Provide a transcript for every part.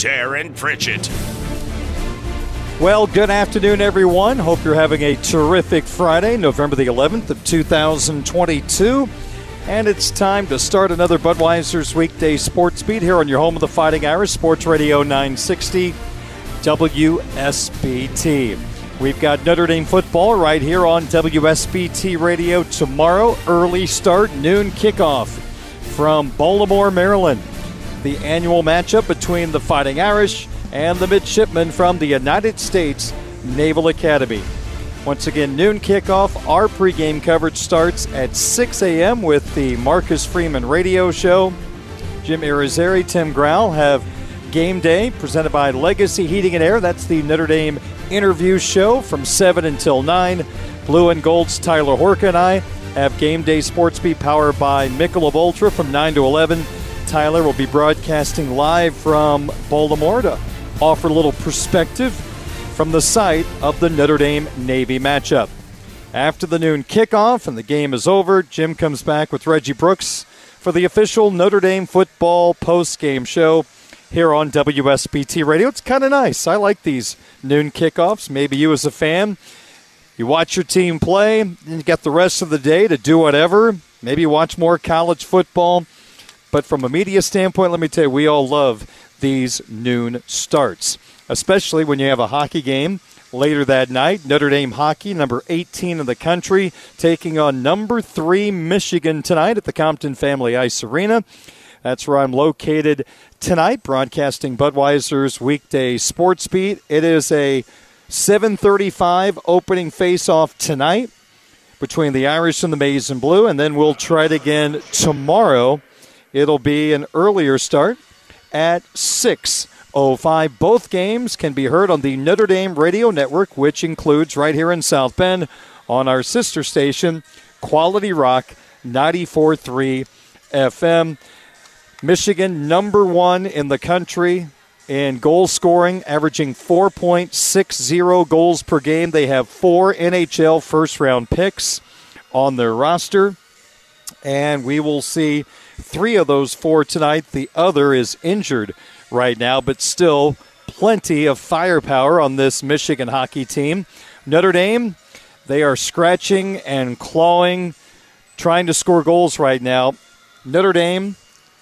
Darren Pritchett. Well, good afternoon, everyone. Hope you're having a terrific Friday, November the 11th of 2022. And it's time to start another Budweiser's weekday sports beat here on your home of the Fighting Irish, Sports Radio 960 WSBT. We've got Notre Dame football right here on WSBT Radio tomorrow. Early start, noon kickoff from Baltimore, Maryland. The annual matchup between the Fighting Irish and the midshipmen from the United States Naval Academy. Once again, noon kickoff. Our pregame coverage starts at 6 a.m. with the Marcus Freeman radio show. Jim Irizarry, Tim Growl have game day presented by Legacy Heating and Air. That's the Notre Dame interview show from 7 until 9. Blue and Gold's Tyler Horka and I have game day sports beat powered by Michelob Ultra from 9 to 11. Tyler will be broadcasting live from Baltimore to offer a little perspective from the site of the Notre Dame Navy matchup. After the noon kickoff and the game is over, Jim comes back with Reggie Brooks for the official Notre Dame football post-game show here on WSBT Radio. It's kind of nice. I like these noon kickoffs. Maybe you as a fan, you watch your team play, and you got the rest of the day to do whatever. Maybe watch more college football. But from a media standpoint, let me tell you, we all love these noon starts, especially when you have a hockey game later that night. Notre Dame hockey, number 18 in the country, taking on number three Michigan tonight at the Compton Family Ice Arena. That's where I'm located tonight, broadcasting Budweiser's weekday sports beat. It is a 7:35 opening face-off tonight between the Irish and the Maize and Blue, and then we'll try it again tomorrow. It'll be an earlier start at 6:05. Both games can be heard on the Notre Dame Radio Network, which includes right here in South Bend on our sister station, Quality Rock 94.3 FM. Michigan number one in the country in goal scoring, averaging 4.60 goals per game. They have four NHL first round picks on their roster, and we will see three of those four tonight. The other is injured right now, but still plenty of firepower on this Michigan hockey team. Notre Dame, they are scratching and clawing, trying to score goals right now. Notre Dame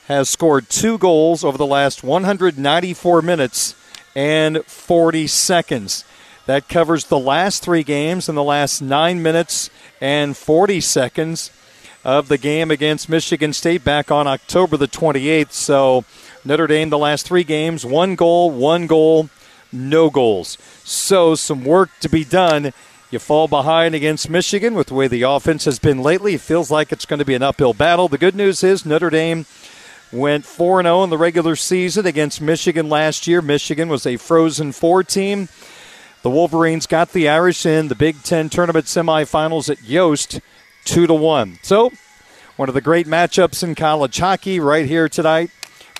has scored two goals over the last 194 minutes and 40 seconds. That covers the last three games in the last nine minutes and 40 seconds of the game against Michigan State back on October the 28th. So Notre Dame, the last three games, one goal, one goal, no goals. So some work to be done You fall behind against Michigan with the way the offense has been lately. It feels like it's going to be an uphill battle. The good news is Notre Dame went 4 0 in the regular season against Michigan last year. Michigan was a Frozen Four team. The Wolverines got the Irish in the Big Ten tournament semifinals at Yost, 2 to 1. So, one of the great matchups in college hockey right here tonight.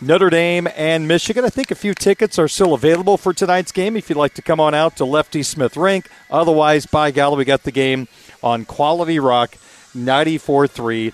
Notre Dame and Michigan. I think a few tickets are still available for tonight's game if you'd like to come on out to Lefty Smith Rink. Otherwise, by golly, we got the game on Quality Rock 94.3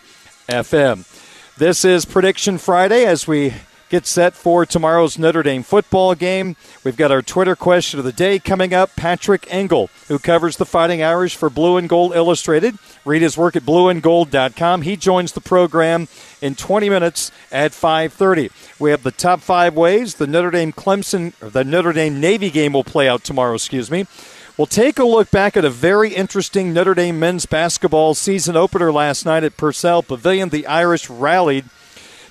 FM. This is Prediction Friday as we get set for tomorrow's Notre Dame football game. We've got our Twitter question of the day coming up. Patrick Engel, who covers the Fighting Irish for Blue and Gold Illustrated. Read his work at blueandgold.com. He joins the program in 20 minutes at 5:30. We have the top 5 ways the Notre Dame Clemson or the Notre Dame Navy game will play out tomorrow, excuse me. We'll take a look back at a very interesting Notre Dame men's basketball season opener last night at Purcell Pavilion. The Irish rallied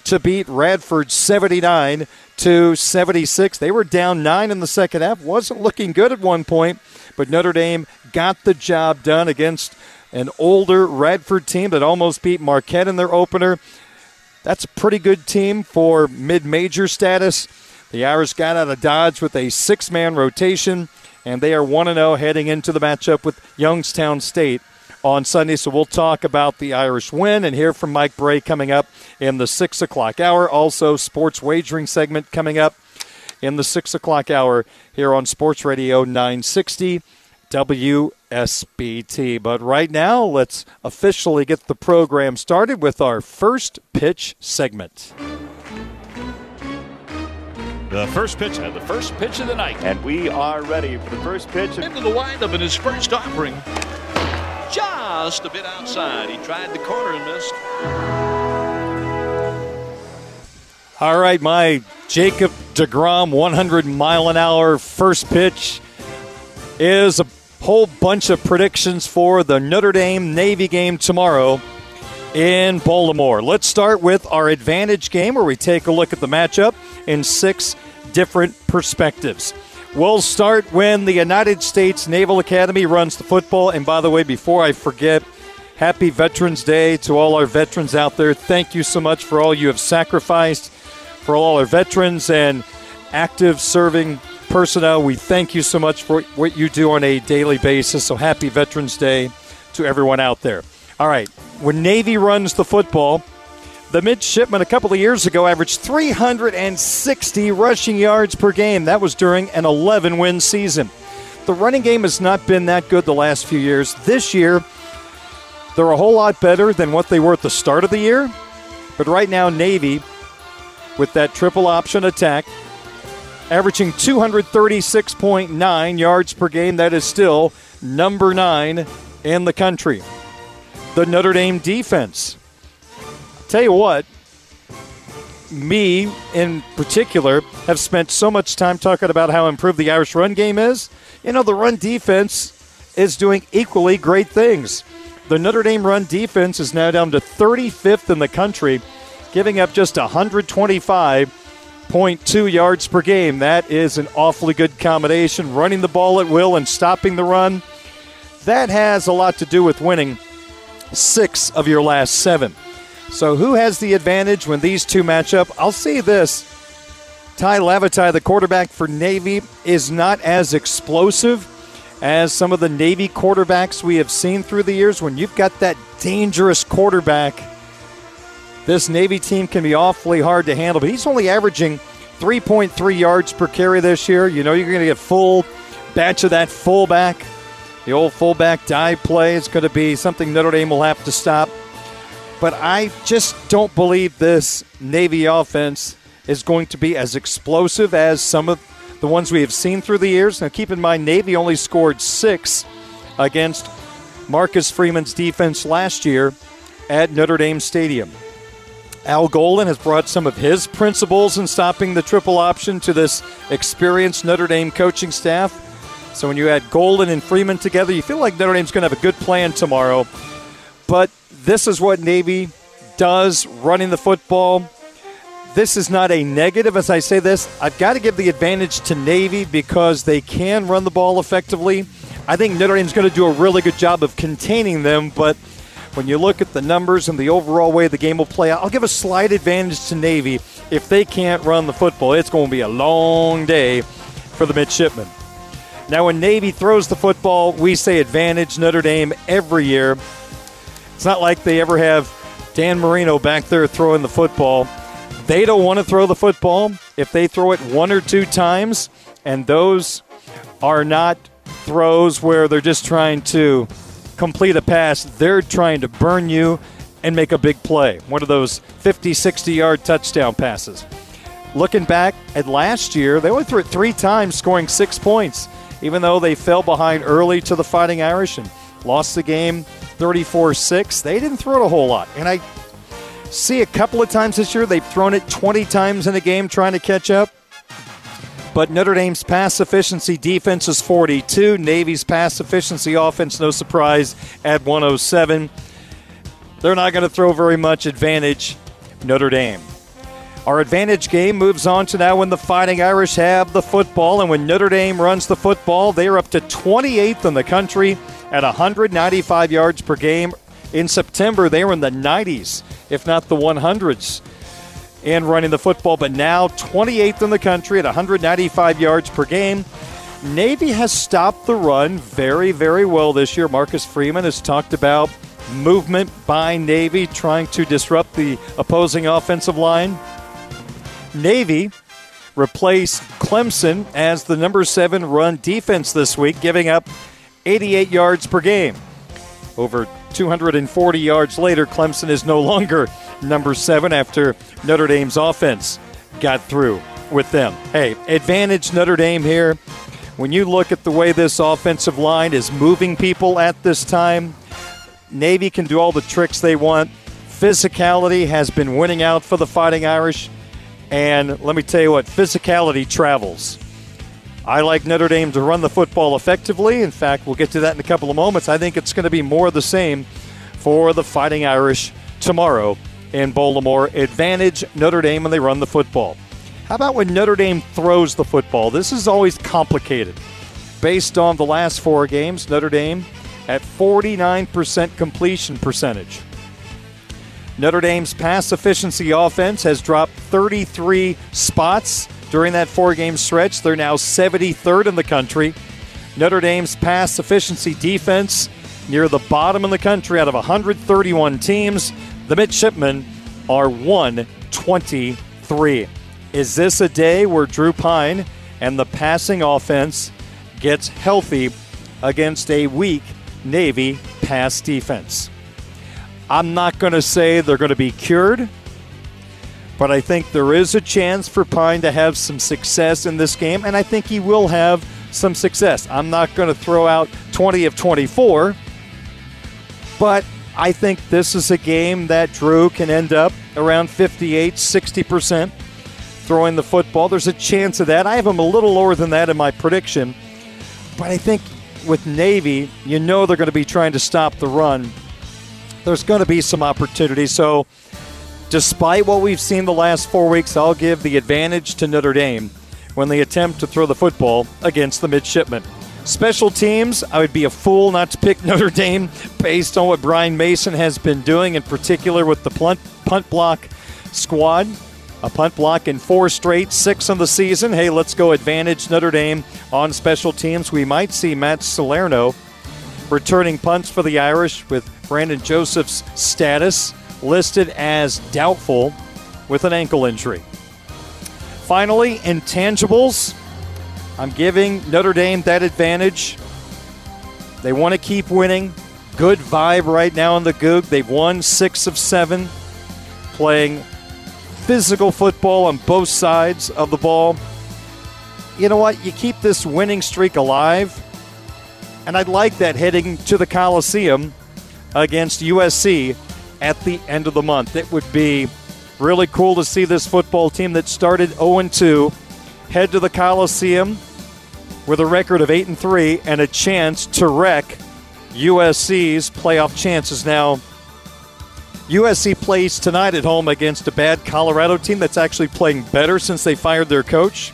to beat Radford 79 to 76. They were down 9 in the second half. Wasn't looking good at one point, but Notre Dame got the job done against an older Radford team that almost beat Marquette in their opener. That's a pretty good team for mid-major status. The Irish got out of Dodge with a six-man rotation and they are 1 0 heading into the matchup with Youngstown State on Sunday. So we'll talk about the Irish win and hear from Mike Brey coming up in the 6 o'clock hour. Also, sports wagering segment coming up in the 6 o'clock hour here on Sports Radio 960 WSBT. But right now, let's officially get the program started with our first pitch segment. The first pitch and the first pitch of the night. And we are ready for the first pitch. Into the windup in his first offering. Just a bit outside. He tried the corner and missed. All right, my Jacob DeGrom 100 mile an hour first pitch is a whole bunch of predictions for the Notre Dame Navy game tomorrow in Baltimore. Let's start with our advantage game where we take a look at the matchup in six different perspectives. We'll start when the United States Naval Academy runs the football. And by the way, before I forget, happy Veterans Day to all our veterans out there. Thank you so much for all you have sacrificed, for all our veterans and active serving personnel. We thank you so much for what you do on a daily basis. So happy Veterans Day to everyone out there. All right, when Navy runs the football, the midshipman a couple of years ago averaged 360 rushing yards per game. That was during an 11 win season. The running game has not been that good the last few years. This year, they're a whole lot better than what they were at the start of the year. But right now, Navy, with that triple option attack, averaging 236.9 yards per game, that is still number nine in the country. The Notre Dame defense tell you what, me in particular have spent so much time talking about how improved the Irish run game is. You know, the run defense is doing equally great things. The Notre Dame run defense is now down to 35th in the country, giving up just 125.2 yards per game. That is an awfully good combination. Running the ball at will and stopping the run. That has a lot to do with winning six of your last seven. So, who has the advantage when these two match up? I'll say this Tai Lavatai, the quarterback for Navy, is not as explosive as some of the Navy quarterbacks we have seen through the years. When you've got that dangerous quarterback, this Navy team can be awfully hard to handle. But he's only averaging 3.3 yards per carry this year. You know, you're going to get full batch of that fullback. The old fullback dive play is going to be something Notre Dame will have to stop but I just don't believe this Navy offense is going to be as explosive as some of the ones we have seen through the years. Now, keep in mind, Navy only scored six against Marcus Freeman's defense last year at Notre Dame Stadium. Al Golden has brought some of his principles in stopping the triple option to this experienced Notre Dame coaching staff. So when you add Golden and Freeman together, you feel like Notre Dame's going to have a good plan tomorrow. But this is what Navy does running the football. This is not a negative as I say this. I've got to give the advantage to Navy because they can run the ball effectively. I think Notre Dame's going to do a really good job of containing them, but when you look at the numbers and the overall way the game will play out, I'll give a slight advantage to Navy. If they can't run the football, it's going to be a long day for the midshipmen. Now, when Navy throws the football, we say advantage Notre Dame every year. It's not like they ever have Dan Marino back there throwing the football. They don't want to throw the football. If they throw it one or two times, and those are not throws where they're just trying to complete a pass, they're trying to burn you and make a big play. One of those 50, 60 yard touchdown passes. Looking back at last year, they only threw it three times, scoring six points, even though they fell behind early to the Fighting Irish and lost the game 34 6. They didn't throw it a whole lot. And I see a couple of times this year they've thrown it 20 times in a game trying to catch up. But Notre Dame's pass efficiency defense is 42. Navy's pass efficiency offense, no surprise, at 107. They're not going to throw very much advantage, Notre Dame. Our advantage game moves on to now when the Fighting Irish have the football, and when Notre Dame runs the football, they are up to 28th in the country at 195 yards per game. In September, they were in the 90s, if not the 100s in running the football, but now 28th in the country at 195 yards per game. Navy has stopped the run very, very well this year. Marcus Freeman has talked about movement by Navy trying to disrupt the opposing offensive line. Navy replaced Clemson as the number seven run defense this week, giving up 88 yards per game. Over 240 yards later, Clemson is no longer number seven after Notre Dame's offense got through with them. Hey, advantage Notre Dame here. When you look at the way this offensive line is moving people at this time, Navy can do all the tricks they want. Physicality has been winning out for the Fighting Irish. And let me tell you what, physicality travels. I like Notre Dame to run the football effectively. In fact, we'll get to that in a couple of moments. I think it's going to be more of the same for the Fighting Irish tomorrow in Baltimore. Advantage Notre Dame when they run the football. How about when Notre Dame throws the football? This is always complicated. Based on the last four games, Notre Dame at 49% completion percentage. Notre Dame's pass efficiency offense has dropped 33 spots during that four game stretch. They're now 73rd in the country. Notre Dame's pass efficiency defense near the bottom in the country out of 131 teams. The midshipmen are 123. Is this a day where Drew Pyne and the passing offense gets healthy against a weak Navy pass defense? I'm not going to say they're going to be cured, but I think there is a chance for Pyne to have some success in this game, and I think he will have some success. I'm not going to throw out 20 of 24, but I think this is a game that Drew can end up around 58, 60% throwing the football. There's a chance of that. I have him a little lower than that in my prediction. But I think with Navy, you know they're going to be trying to stop the run. There's going to be some opportunity. So, despite what we've seen the last four weeks, I'll give the advantage to Notre Dame when they attempt to throw the football against the midshipmen. Special teams, I would be a fool not to pick Notre Dame based on what Brian Mason has been doing, in particular with the punt, punt block squad. A punt block in four straight, six on the season. Hey, let's go advantage Notre Dame on special teams. We might see Matt Salerno returning punts for the Irish with Brandon Joseph's status listed as doubtful with an ankle injury. Finally, intangibles. I'm giving Notre Dame that advantage. They want to keep winning. Good vibe right now in the Goog. They've won six of seven, playing physical football on both sides of the ball. You know what? You keep this winning streak alive. And I'd like that heading to the Coliseum against USC at the end of the month. It would be really cool to see this football team that started 0 2 head to the Coliseum with a record of 8 and 3 and a chance to wreck USC's playoff chances. Now, USC plays tonight at home against a bad Colorado team that's actually playing better since they fired their coach.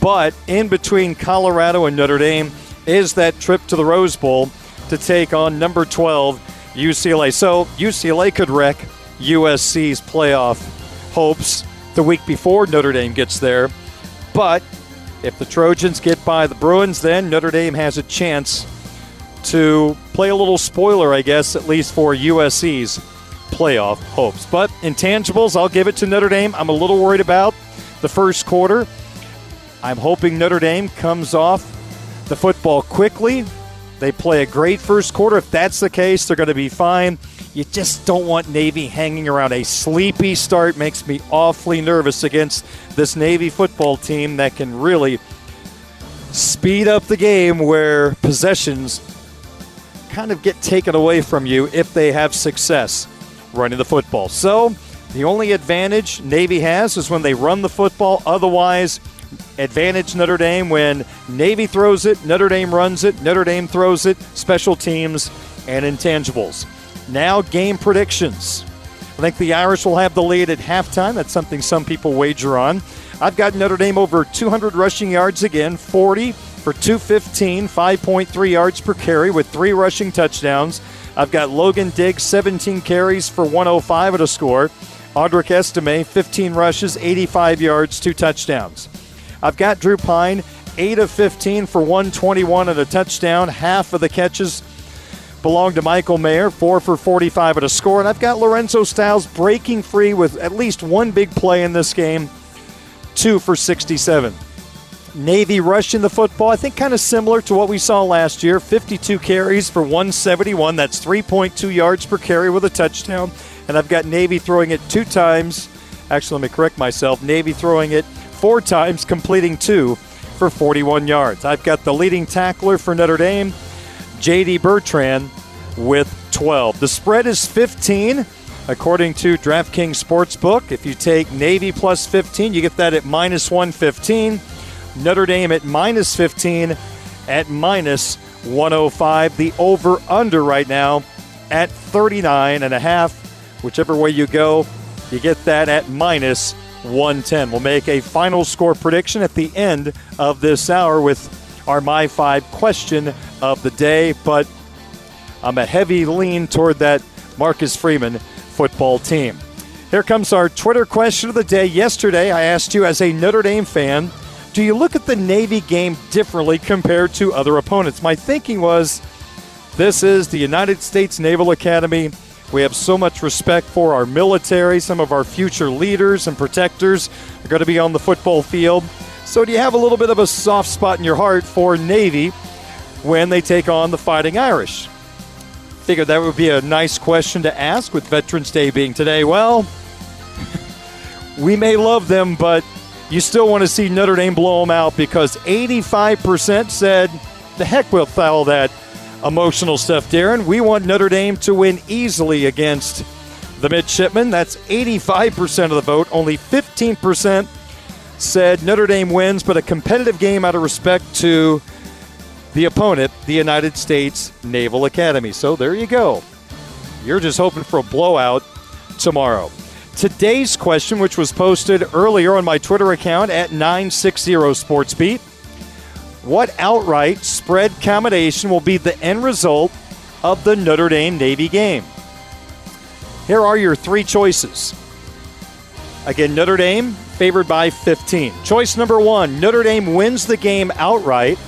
But in between Colorado and Notre Dame, is that trip to the Rose Bowl to take on number 12 UCLA. So UCLA could wreck USC's playoff hopes the week before Notre Dame gets there. But if the Trojans get by the Bruins, then Notre Dame has a chance to play a little spoiler, I guess, at least for USC's playoff hopes. But intangibles, I'll give it to Notre Dame. I'm a little worried about the first quarter. I'm hoping Notre Dame comes off the football quickly. They play a great first quarter. If that's the case, they're going to be fine. You just don't want Navy hanging around. A sleepy start makes me awfully nervous against this Navy football team that can really speed up the game where possessions kind of get taken away from you if they have success running the football. So, the only advantage Navy has is when they run the football. Otherwise, advantage Notre Dame when Navy throws it, Notre Dame runs it, Notre Dame throws it, special teams, and intangibles. Now, game predictions. I think the Irish will have the lead at halftime. That's something some people wager on. I've got Notre Dame over 200 rushing yards again, 40 for 215, 5.3 yards per carry with three rushing touchdowns. I've got Logan Diggs, 17 carries for 105 at a score. Audric Estime, 15 rushes, 85 yards, two touchdowns. I've got Drew Pyne, 8 of 15 for 121 and a touchdown. Half of the catches belong to Michael Mayer, 4 for 45 at a score. And I've got Lorenzo Styles breaking free with at least one big play in this game, 2 for 67. Navy rushing the football, I think kind of similar to what we saw last year 52 carries for 171. That's 3.2 yards per carry with a touchdown. And I've got Navy throwing it two times. Actually, let me correct myself. Navy throwing it four times, completing two for 41 yards. I've got the leading tackler for Notre Dame, J.D. Bertrand, with 12. The spread is 15. According to DraftKings Sportsbook, if you take Navy plus 15, you get that at minus 115. Notre Dame at minus 15 at minus 105. The over under right now at 39 and a half. Whichever way you go, you get that at minus 110. We'll make a final score prediction at the end of this hour with our My 5 question of the day, but I'm a heavy lean toward that Marcus Freeman football team. Here comes our Twitter question of the day. Yesterday, I asked you as a Notre Dame fan, do you look at the Navy game differently compared to other opponents? My thinking was this is the United States Naval Academy. We have so much respect for our military. Some of our future leaders and protectors are going to be on the football field. So, do you have a little bit of a soft spot in your heart for Navy when they take on the Fighting Irish? Figured that would be a nice question to ask with Veterans Day being today. Well, we may love them, but you still want to see Notre Dame blow them out because 85% said, the heck with all that emotional stuff, Darren. We want Notre Dame to win easily against the midshipmen. That's 85% of the vote. Only 15% said Notre Dame wins, but a competitive game out of respect to the opponent, the United States Naval Academy. So there you go. You're just hoping for a blowout tomorrow. Today's question, which was posted earlier on my Twitter account at 960 SportsBeat, what outright spread combination will be the end result of the Notre Dame Navy game? Here are your three choices. Again, Notre Dame favored by 15. Choice number one Notre Dame wins the game outright,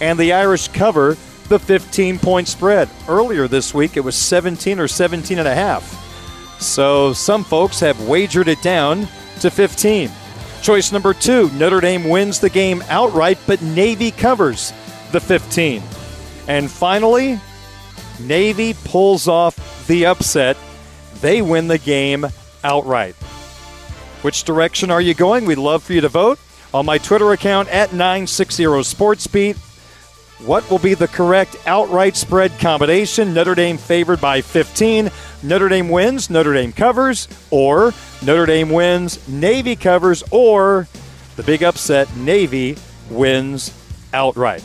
and the Irish cover the 15 point spread. Earlier this week, it was 17 or 17 and a half. So some folks have wagered it down to 15. Choice number two Notre Dame wins the game outright, but Navy covers the 15. And finally, Navy pulls off the upset. They win the game outright. Which direction are you going? We'd love for you to vote on my Twitter account at 960 SportsBeat. What will be the correct outright spread combination? Notre Dame favored by 15. Notre Dame wins, Notre Dame covers, or Notre Dame wins, Navy covers, or the big upset, Navy wins outright.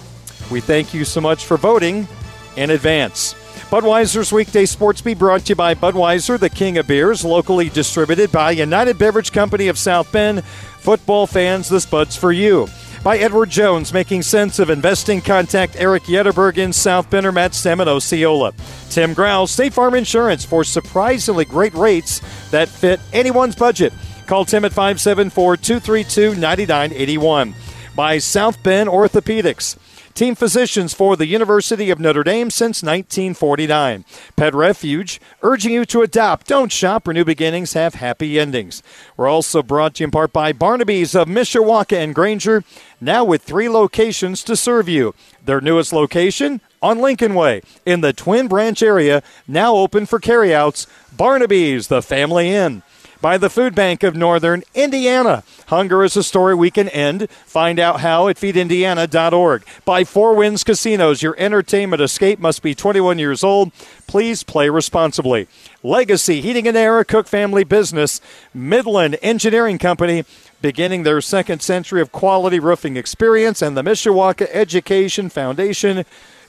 We thank you so much for voting in advance. Budweiser's weekday sports be brought to you by Budweiser, the king of beers, locally distributed by United Beverage Company of South Bend. Football fans, this Bud's for you. By Edward Jones, making sense of investing. Contact Eric Yetterberg in South Bend or Matt Stem in Osceola. Tim Growl, State Farm Insurance for surprisingly great rates that fit anyone's budget. Call Tim at 574 232 9981. By South Bend Orthopedics team physicians for the University of Notre Dame since 1949. Pet Refuge, urging you to adopt, don't shop, or new beginnings have happy endings. We're also brought to you in part by Barnaby's of Mishawaka and Granger, now with three locations to serve you. Their newest location on Lincoln Way in the Twin Branch area, now open for carryouts. Barnaby's, the family inn by the Food Bank of Northern Indiana. Hunger is a story we can end. Find out how at feedindiana.org. By Four Winds Casinos, your entertainment escape must be 21 years old. Please play responsibly. Legacy Heating and Air, Cook Family Business, Midland Engineering Company, beginning their second century of quality roofing experience, and the Mishawaka Education Foundation,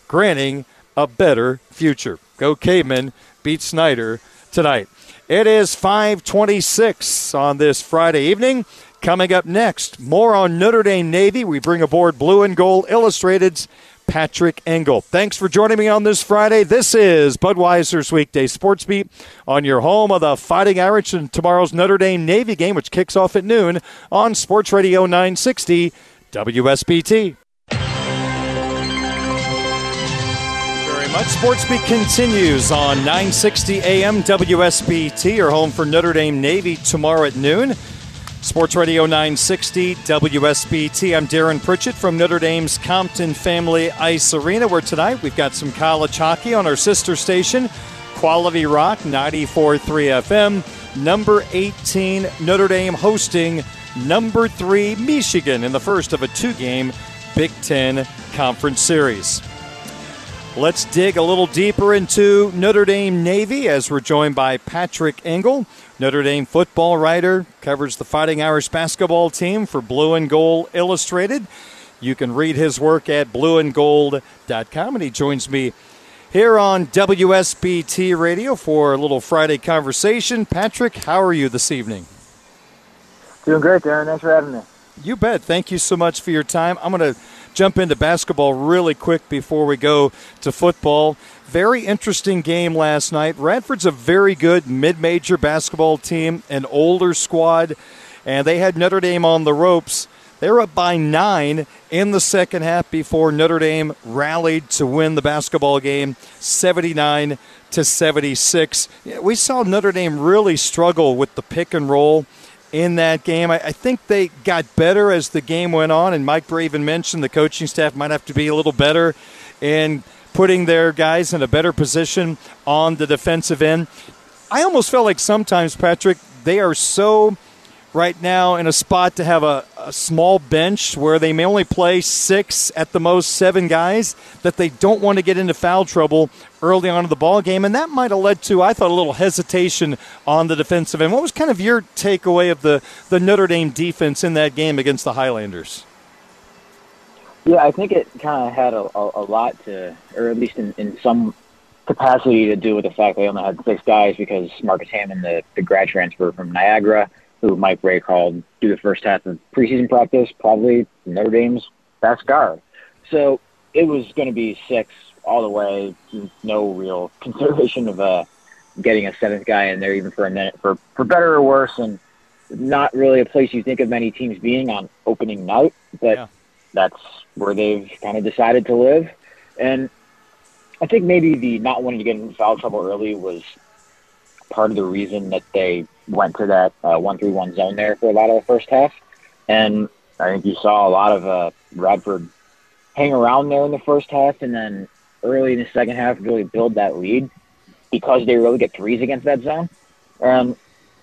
granting a better future. Go Cavemen, beat Snider tonight. It is 526 on this Friday evening. Coming up next, more on Notre Dame Navy. We bring aboard Blue and Gold Illustrated's Patrick Engel. Thanks for joining me on this Friday. This is Budweiser's Weekday Sports Beat on your home of the Fighting Irish and tomorrow's Notre Dame Navy game, which kicks off at noon on Sports Radio 960 WSBT. Much. Sports Beat continues on 960 AM WSBT, your home for Notre Dame Navy tomorrow at noon. Sports Radio 960 WSBT. I'm Darren Pritchett from Notre Dame's Compton Family Ice Arena, where tonight we've got some college hockey on our sister station, Quality Rock 94.3 FM. Number 18, Notre Dame hosting number 3, Michigan, in the first of a two game Big Ten Conference Series. Let's dig a little deeper into Notre Dame Navy as we're joined by Patrick Engel, Notre Dame football writer, covers the Fighting Irish basketball team for Blue and Gold Illustrated. You can read his work at blueandgold.com, and he joins me here on WSBT Radio for a little Friday conversation. Patrick, how are you this evening? Doing great, Darren. Thanks for having me. You bet. Thank you so much for your time. I'm going to jump into basketball really quick before we go to football. Very interesting game last night. Radford's a very good mid major basketball team, an older squad, and they had Notre Dame on the ropes. They were up by nine in the second half before Notre Dame rallied to win the basketball game 79 to 76. We saw Notre Dame really struggle with the pick and roll in that game. I, I, think they got better as the game went on, and Mike Braven mentioned the coaching staff might have to be a little better in putting their guys in a better position on the defensive end. I almost felt like sometimes, Patrick, they are so right now in a spot to have a, a, small bench where they may only play six at the most seven guys that they don't want to get into foul trouble early on in the ball game and that might have led to i thought a little hesitation on the defensive end. What was kind of your takeaway of the, the notre dame defense in that game against the highlanders? Yeah i think it kind of had a, a, a lot to or at least in, in some capacity to do with the fact they only had six guys because marcus hammond the, the grad transfer from niagara who Mike Brey called do the first half of preseason practice, probably Notre Dame's best guard. So it was going to be six all the way, no real consideration of uh, getting a seventh guy in there, even for a minute, for for better or worse, and not really a place you think of many teams being on opening night, but yeah. that's where they've kind of decided to live. And I think maybe the not wanting to get in foul trouble early was part of the reason that they went to that uh, one three one zone there for a lot of the first half, and I think you saw a lot of uh, Radford hang around there in the first half, and then early in the second half really build that lead because they really get threes against that zone, and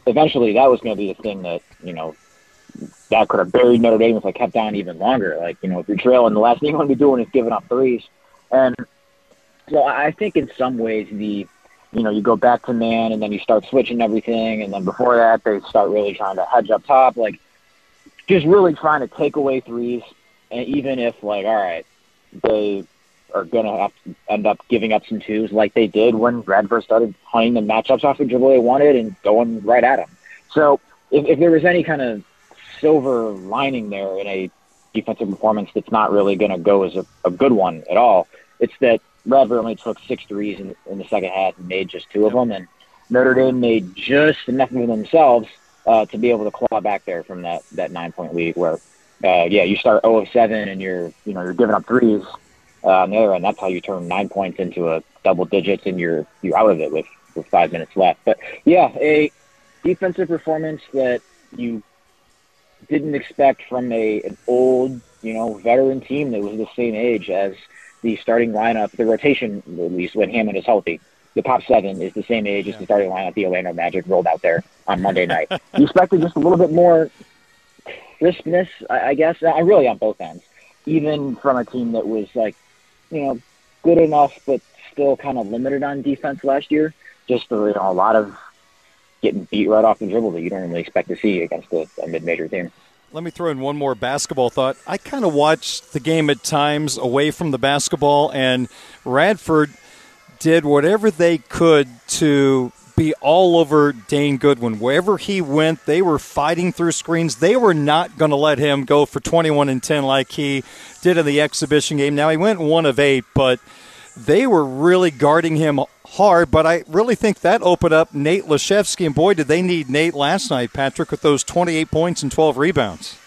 eventually that was going to be the thing that you know that could have buried Notre Dame if they kept on even longer. Like you know if you're trailing, the last thing you want to be doing is giving up threes, and so I think in some ways the you know, you go back to man and then you start switching everything. And then before that, they start really trying to hedge up top. Like, just really trying to take away threes. And even if, like, all right, they are going to have to end up giving up some twos like they did when Radford started hunting the matchups off of dribble they wanted and going right at them. So if, if there was any kind of silver lining there in a defensive performance that's not really going to go as a, a good one at all. It's that Radford only took six threes in, in the second half and made just two of them, and Notre Dame made just enough of themselves uh, to be able to claw back there from that that nine point lead. Where, uh, yeah, you start 0 of 7 and you're you know you're giving up threes uh, on the other end. That's how you turn nine points into a double digits, and you're you're out of it with with five minutes left. But yeah, a defensive performance that you didn't expect from a an old you know veteran team that was the same age as the starting lineup, the rotation at least when Hammond is healthy. The top seven is the same age as the starting lineup the Orlando Magic rolled out there on Monday night. you expected just a little bit more crispness, I, I guess. I really on both ends, even from a team that was like, you know, good enough but still kind of limited on defense last year. Just you know, a lot of getting beat right off the dribble that you don't really expect to see against a, a mid-major team. Let me throw in one more basketball thought. I kind of watched the game at times away from the basketball, and Radford did whatever they could to be all over Dane Goodwin. Wherever he went, they were fighting through screens. They were not going to let him go for 21 and 10 like he did in the exhibition game. Now, he went one of eight, but they were really guarding him hard, but I really think that opened up Nate Laszewski. And boy, did they need Nate last night, Patrick, with those 28 points and 12 rebounds.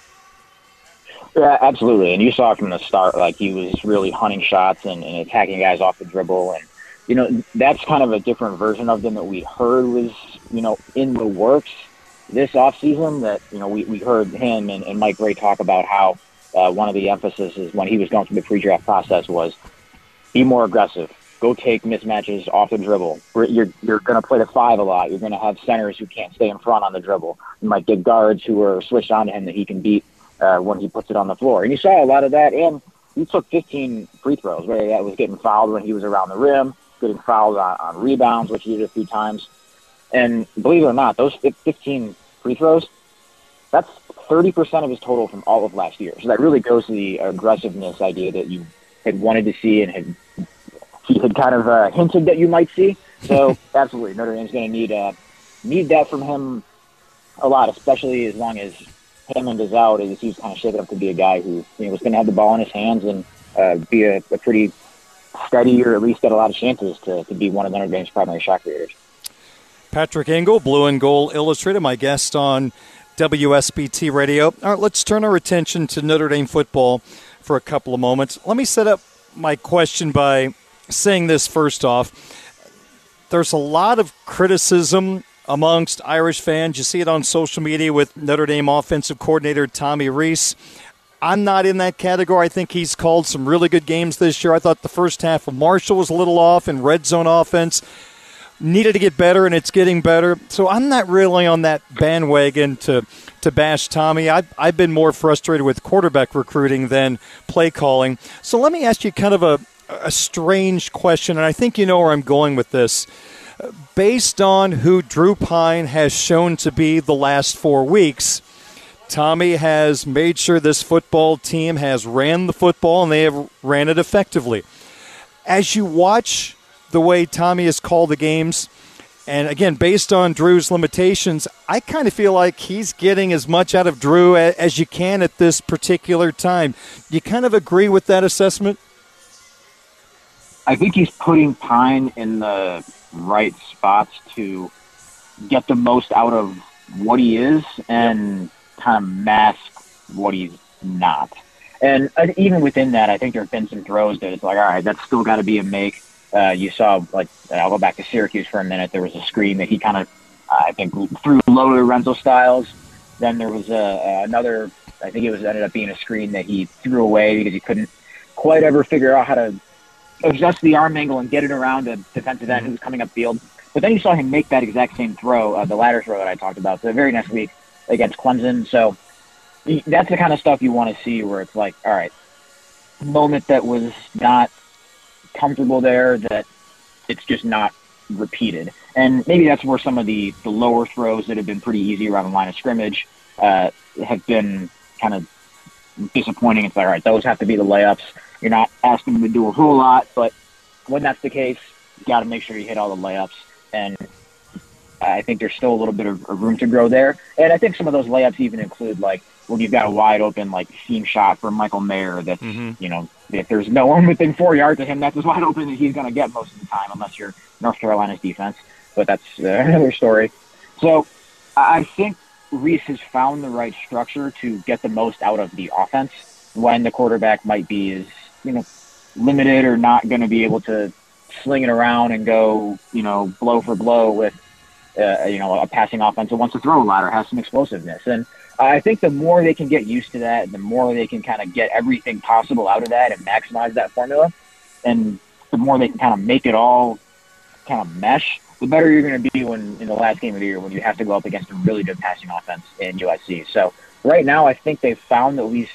Yeah, absolutely. And you saw from the start, like he was really hunting shots and, and attacking guys off the dribble. And, you know, that's kind of a different version of them that we heard was, you know, in the works this offseason that, you know, we, we heard him and, and Mike Brey talk about how uh, one of the emphases is when he was going through the pre-draft process was be more aggressive, go take mismatches off the dribble. You're you're going to play the five a lot. You're going to have centers who can't stay in front on the dribble. You might get guards who are switched on to him that he can beat uh, when he puts it on the floor. And you saw a lot of that. And he took 15 free throws, whether that was getting fouled when he was around the rim, getting fouled on, on rebounds, which he did a few times. And believe it or not, those 15 free throws, that's 30% of his total from all of last year. So that really goes to the aggressiveness idea that you had wanted to see and had he had kind of uh, hinted that you might see. So absolutely, Notre Dame's going to need uh, need that from him a lot, especially as long as Hammond is out. As he's kind of shaping up to be a guy who you know was going to have the ball in his hands and uh, be a, a pretty steady, or at least get a lot of chances to, to be one of Notre Dame's primary shot creators. Patrick Engel, Blue and Gold Illustrated, my guest on WSBT Radio. All right, let's turn our attention to Notre Dame football for a couple of moments. Let me set up my question by saying this first off. There's a lot of criticism amongst Irish fans. You see it on social media with Notre Dame offensive coordinator Tommy Rees. I'm not in that category. I think he's called some really good games this year. I thought the first half of Marshall was a little off in red zone offense. Needed to get better, and it's getting better. So I'm not really on that bandwagon to to bash Tommy. I've, I've been more frustrated with quarterback recruiting than play calling. So let me ask you kind of a, a strange question, and I think you know where I'm going with this. Based on who Drew Pyne has shown to be the last four weeks, Tommy has made sure this football team has ran the football and they have ran it effectively. As you watch the way Tommy has called the games, and again, based on Drew's limitations, I kind of feel like he's getting as much out of Drew as you can at this particular time. You kind of agree with that assessment? I think he's putting Pyne in the right spots to get the most out of what he is and kind of mask what he's not. And uh, even within that, I think there have been some throws that it's like, all right, that's still got to be a make. Uh, you saw, like, I'll go back to Syracuse for a minute. There was a screen that he kind of, uh, I think, threw low to Renzo Styles. Then there was a, another, I think it was ended up being a screen that he threw away because he couldn't quite ever figure out how to adjust the arm angle and get it around a defensive end who's coming up field. But then you saw him make that exact same throw, uh, the ladder throw that I talked about, the very next week against Clemson. So that's the kind of stuff you want to see where it's like, all right, moment that was not comfortable there, that it's just not repeated. And maybe that's where some of the, the lower throws that have been pretty easy around the line of scrimmage uh, have been kind of disappointing. It's like, all right, those have to be the layups. You're not asking them to do a whole lot, but when that's the case, you got to make sure you hit all the layups. And I think there's still a little bit of room to grow there. And I think some of those layups even include like when you've got a wide open like seam shot for Michael Mayer that's Mm-hmm. you know if there's no one within four yards of him that's as wide open as he's going to get most of the time unless you're North Carolina's defense. But that's uh, another story. So I I think Rees has found the right structure to get the most out of the offense when the quarterback might be is you know limited or not going to be able to sling it around and go you know blow for blow with uh, you know a passing offense that wants to throw a lot or has some explosiveness and I think the more they can get used to that, the more they can kind of get everything possible out of that and maximize that formula, and the more they can kind of make it all kind of mesh, the better you're going to be when in the last game of the year when you have to go up against a really good passing offense in USC. So right now, I think they've found at least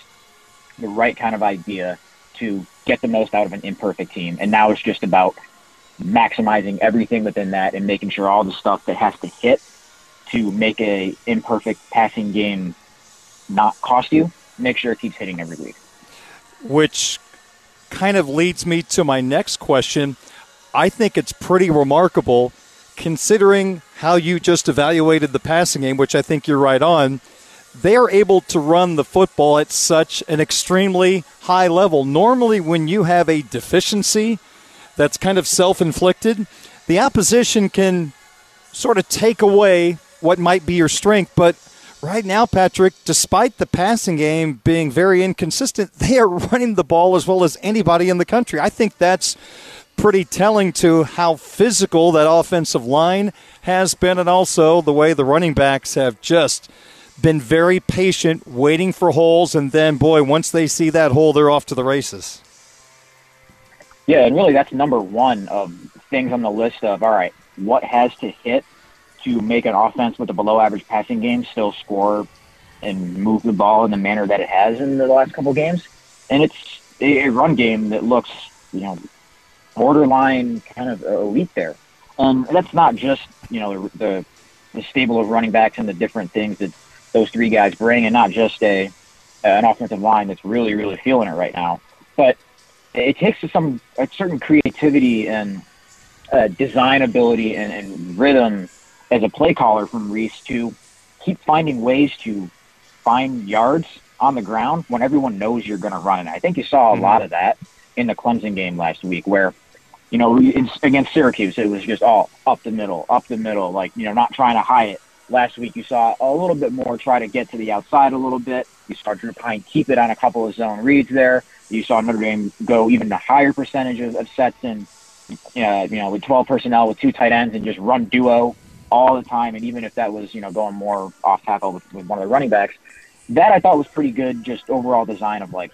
the right kind of idea to get the most out of an imperfect team, and now it's just about maximizing everything within that and making sure all the stuff that has to hit to make a imperfect passing game not cost you, make sure it keeps hitting every week. Which kind of leads me to my next question. I think it's pretty remarkable considering how you just evaluated the passing game, which I think you're right on. They are able to run the football at such an extremely high level. Normally, when you have a deficiency that's kind of self inflicted, the opposition can sort of take away what might be your strength. But right now, Patrick, despite the passing game being very inconsistent, they are running the ball as well as anybody in the country. I think that's pretty telling to how physical that offensive line has been, and also the way the running backs have just been very patient, waiting for holes, and then, boy, once they see that hole, they're off to the races. Yeah, and really that's number one of things on the list of, all right, what has to hit to make an offense with a below average passing game still score and move the ball in the manner that it has in the last couple games. And it's a run game that looks, you know, borderline kind of elite there. Um, and that's not just, you know, the, the stable of running backs and the different things that those three guys bring and not just a an offensive line that's really, really feeling it right now. But it takes some a certain creativity and uh, design ability and, and rhythm as a play caller from Rees to keep finding ways to find yards on the ground when everyone knows you're going to run it. I think you saw a lot of that in the Clemson game last week where, you know, against Syracuse, it was just all up the middle, up the middle, like, you know, not trying to hide it. Last week, you saw a little bit more try to get to the outside a little bit. You saw Drew Pyne keep it on a couple of zone reads there. You saw Notre Dame go even to higher percentages of sets in, uh, you know, with 12 personnel with two tight ends and just run duo all the time. And even if that was, you know, going more off tackle with, with one of the running backs, that I thought was pretty good. Just overall design of like,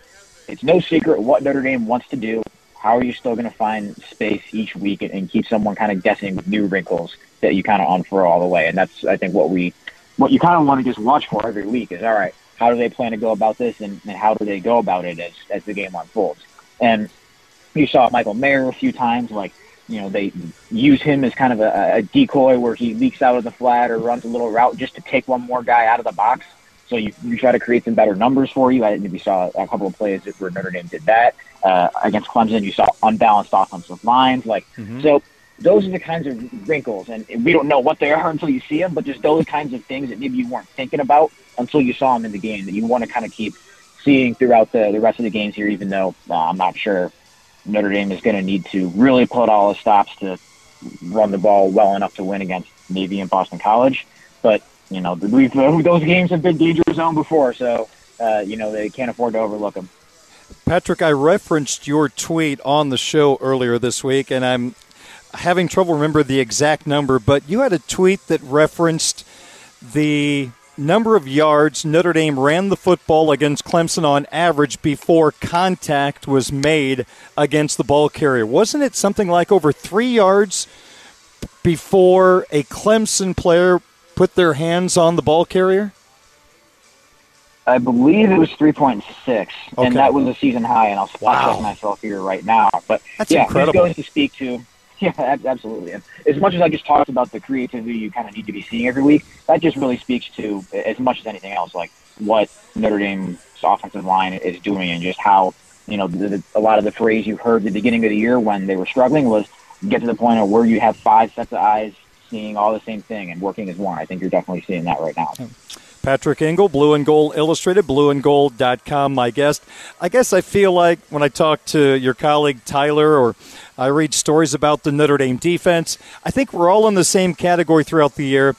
it's no secret what Notre Dame wants to do. How are you still going to find space each week and, and keep someone kind of guessing with new wrinkles that you kind of unfurl all the way? And that's, I think, what we, what you kind of want to just watch for every week is all right. How do they plan to go about this, and, and how do they go about it as as the game unfolds? And you saw Michael Mayer a few times, like you know they use him as kind of a, a decoy where he leaks out of the flat or runs a little route just to take one more guy out of the box. So you, you try to create some better numbers for you. I think we saw a couple of plays where Notre Dame did that uh, against Clemson. You saw unbalanced offensive lines, like Mm-hmm. so. Those are the kinds of wrinkles, and we don't know what they are until you see them. But just those kinds of things that maybe you weren't thinking about until you saw them in the game that you want to kind of keep seeing throughout the the rest of the games here. Even though uh, I'm not sure Notre Dame is going to need to really put all the stops to run the ball well enough to win against Navy and Boston College. But you know, we've uh, those games have been danger zone before, so uh, you know they can't afford to overlook them. Patrick, I referenced your tweet on the show earlier this week, and I'm having trouble remember the exact number, but you had a tweet that referenced the number of yards Notre Dame ran the football against Clemson on average before contact was made against the ball carrier. Wasn't it something like over three yards before a Clemson player put their hands on the ball carrier? I believe it was 3.6, Okay. and that was a season high. And I'll, Wow. Check myself here right now. But That's yeah, incredible. goes to speak to yeah, absolutely. And as much as I just talked about the creativity you kind of need to be seeing every week, that just really speaks to as much as anything else, like what Notre Dame's offensive line is doing, and just how you know the, the, a lot of the phrase you heard at the beginning of the year when they were struggling was get to the point of where you have five sets of eyes seeing all the same thing and working as one. I think you're definitely seeing that right now. Patrick Engel, Blue and Gold Illustrated, blueandgold.com, my guest. I guess I feel like when I talk to your colleague Tyler or I read stories about the Notre Dame defense, I think we're all in the same category throughout the year.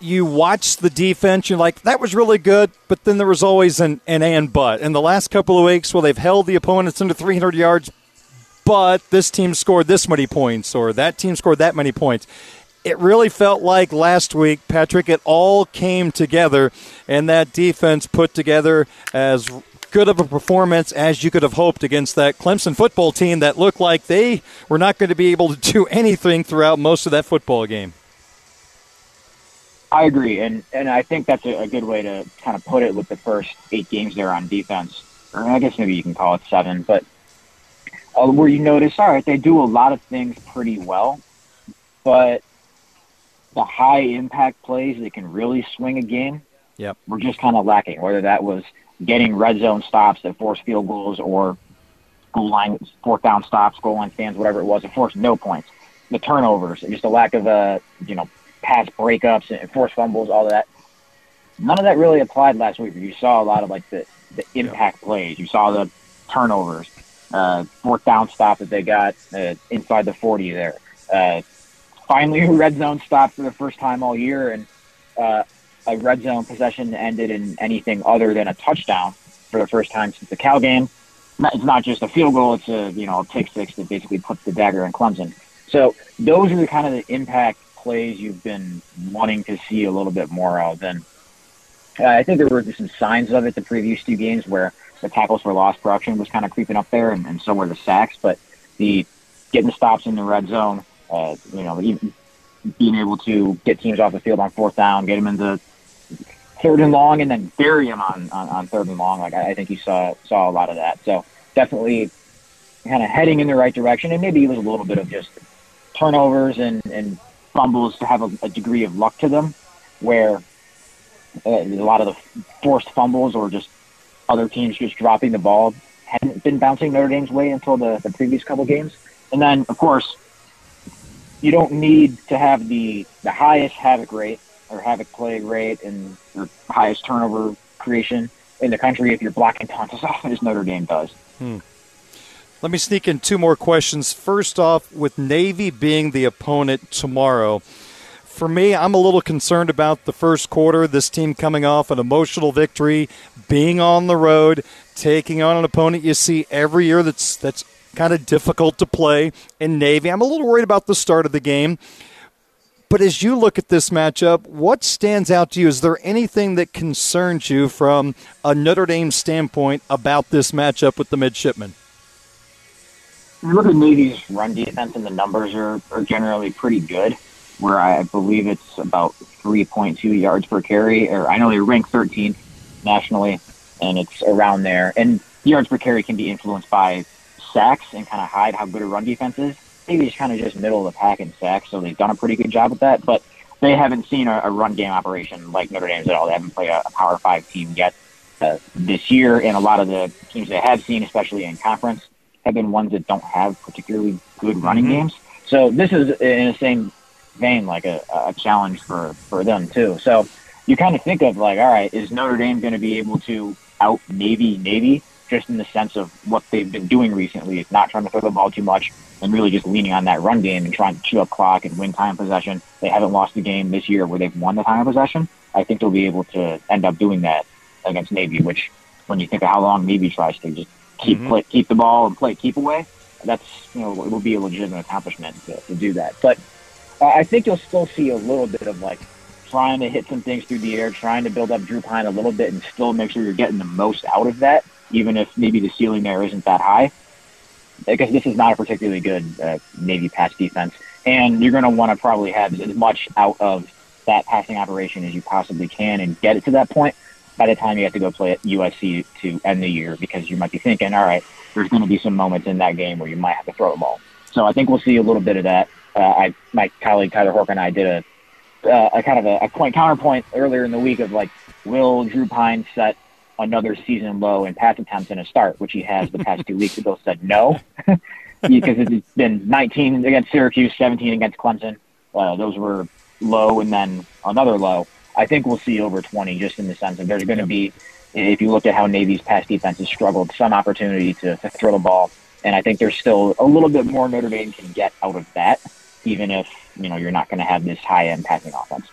You watch the defense, you're like, that was really good, but then there was always an, an and but. In the last couple of weeks, well, they've held the opponents under 300 yards, but this team scored this many points or that team scored that many points it really felt like last week, Patrick, it all came together, and that defense put together as good of a performance as you could have hoped against that Clemson football team that looked like they were not going to be able to do anything throughout most of that football game. I agree, and and I think that's a, good way to kind of put it with the first eight games there on defense, or I guess maybe you can call it seven, but uh, where you notice, all right, they do a lot of things pretty well, but the high impact plays that can really swing a game, yep. we're just kind of lacking. Whether that was getting red zone stops that force field goals or goal line, fourth down stops, goal line stands, whatever it was, it forced no points. The turnovers, just a lack of, uh, you know, pass breakups and forced fumbles, all of that. None of that really applied last week. You saw a lot of like the, the impact yep. plays. You saw the turnovers, uh, fourth down stop that they got uh, inside the 40 there. Uh, finally a red zone stop for the first time all year, and uh, a red zone possession ended in anything other than a touchdown for the first time since the Cal game. It's not just a field goal; it's a you know a pick six that basically puts the dagger in Clemson. So those are the kind of the impact plays you've been wanting to see a little bit more of. And uh, I think there were some signs of it the previous two games where the tackles for loss production was kind of creeping up there, and, and so were the sacks. But the getting stops in the red zone uh, you know, even being able to get teams off the field on fourth down, get them into third and long, and then bury them on, on, on third and long. Like I, I think you saw saw a lot of that. So definitely kind of heading in the right direction, and maybe it was a little bit of just turnovers and, and fumbles to have a, a degree of luck to them, where uh, a lot of the forced fumbles or just other teams just dropping the ball hadn't been bouncing Notre Dame's way until the, the previous couple games. And then, of course, you don't need to have the the highest havoc rate or havoc play rate and the highest turnover creation in the country if you're blocking punts as often as Notre Dame does. Hmm. Let me sneak in two more questions. First off, with Navy being the opponent tomorrow, for me, I'm a little concerned about the first quarter. This team coming off an emotional victory, being on the road, taking on an opponent you see every year that's that's kind of difficult to play in Navy. I'm a little worried about the start of the game. But as you look at this matchup, what stands out to you? Is there anything that concerns you from a Notre Dame standpoint about this matchup with the midshipmen? You look at Navy's run defense, and the numbers are, are generally pretty good. Where I believe it's about 3.2 yards per carry, or I know they rank 13th nationally, and it's around there. And yards per carry can be influenced by sacks and kind of hide how good a run defense is. Maybe it's kind of just middle of the pack in sacks, so they've done a pretty good job with that. But they haven't seen a, a run game operation like Notre Dame's at all. They haven't played a, a Power Five team yet uh, this year, and a lot of the teams they have seen, especially in conference, have been ones that don't have particularly good running mm-hmm. games. So this is in the same vein like a, a challenge for for them too. So you kind of think of like, all right, is Notre Dame going to be able to out Navy Navy? Just in the sense of what they've been doing recently is not trying to throw the ball too much and really just leaning on that run game and trying to chew up clock and win time possession. They haven't lost a game this year where they've won the time of possession. I think they'll be able to end up doing that against Navy, which when you think of how long Navy tries to just keep mm-hmm. play, keep the ball and play keep away, that's you know it will be a legitimate accomplishment to, to do that. But uh, I think you'll still see a little bit of like trying to hit some things through the air, trying to build up Drew Pyne a little bit, and still make sure you're getting the most out of that even if maybe the ceiling there isn't that high. Because this is not a particularly good uh, Navy pass defense, and you're going to want to probably have as much out of that passing operation as you possibly can and get it to that point by the time you have to go play at USC to end the year because you might be thinking, all right, there's going to be some moments in that game where you might have to throw the ball. So I think we'll see a little bit of that. Uh, I, my colleague Tyler Hork and I did a, uh, a kind of a, a point counterpoint earlier in the week of like, will Drew Pyne set another season low in pass attempts in a start, which he has the past two weeks. ago said no, because it's been 19 against Syracuse, 17 against Clemson. Uh, those were low and then another low. I think we'll see over 20 just in the sense that there's going to be, if you look at how Navy's pass defense has struggled, some opportunity to, to throw the ball. And I think there's still a little bit more Notre Dame can get out of that, even if, you know, you're not going to have this high end passing offense.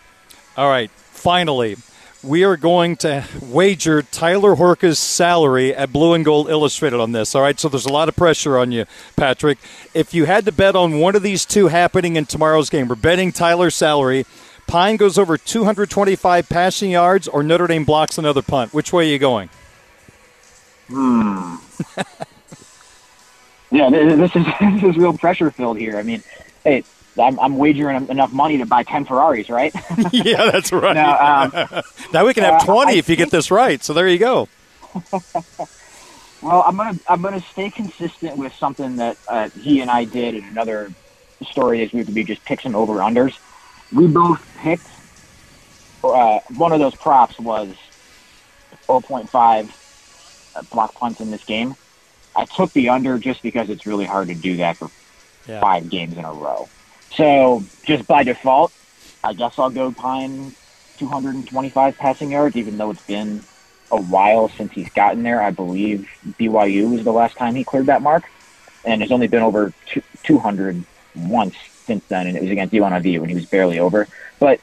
All right. Finally, we are going to wager Tyler Horka's salary at Blue and Gold Illustrated on this. All right, so there's a lot of pressure on you, Patrick. If you had to bet on one of these two happening in tomorrow's game, we're betting Tyler's salary. Pyne goes over 225 passing yards, or Notre Dame blocks another punt. Which way are you going? Hmm. yeah, this is this is real pressure filled here. I mean, hey, I'm, I'm wagering enough money to buy 10 Ferraris, right? yeah, that's right. Now, um, now we can have 20 uh, if you get this right. So there you go. well, I'm gonna I'm gonna stay consistent with something that uh, he and I did in another story is we to be just picks and over unders. We both picked uh, one of those props was 0.5 uh, block punts in this game. I took the under just because it's really hard to do that for yeah. five games in a row. So just by default, I guess I'll go Pyne 225 passing yards, even though it's been a while since he's gotten there. I believe BYU was the last time he cleared that mark, and it's only been over 200 once since then, and it was against UNLV when he was barely over. But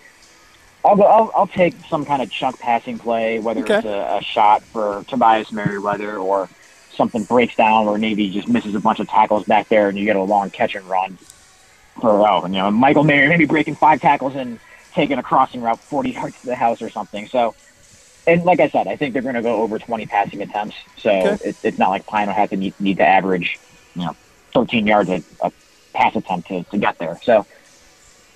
I'll go. I'll, I'll take some kind of chunk passing play, whether okay. it's a, a shot for Tobias Merriweather or something breaks down or Navy just misses a bunch of tackles back there, and you get a long catch and run for oh, you know Michael Mayer maybe breaking five tackles and taking a crossing route 40 yards to the house or something. So, and like I said, I think they're going to go over 20 passing attempts. So okay. it, it's not like Pyne will have to need, need to average, you know, 13 yards a, a pass attempt to, to get there. So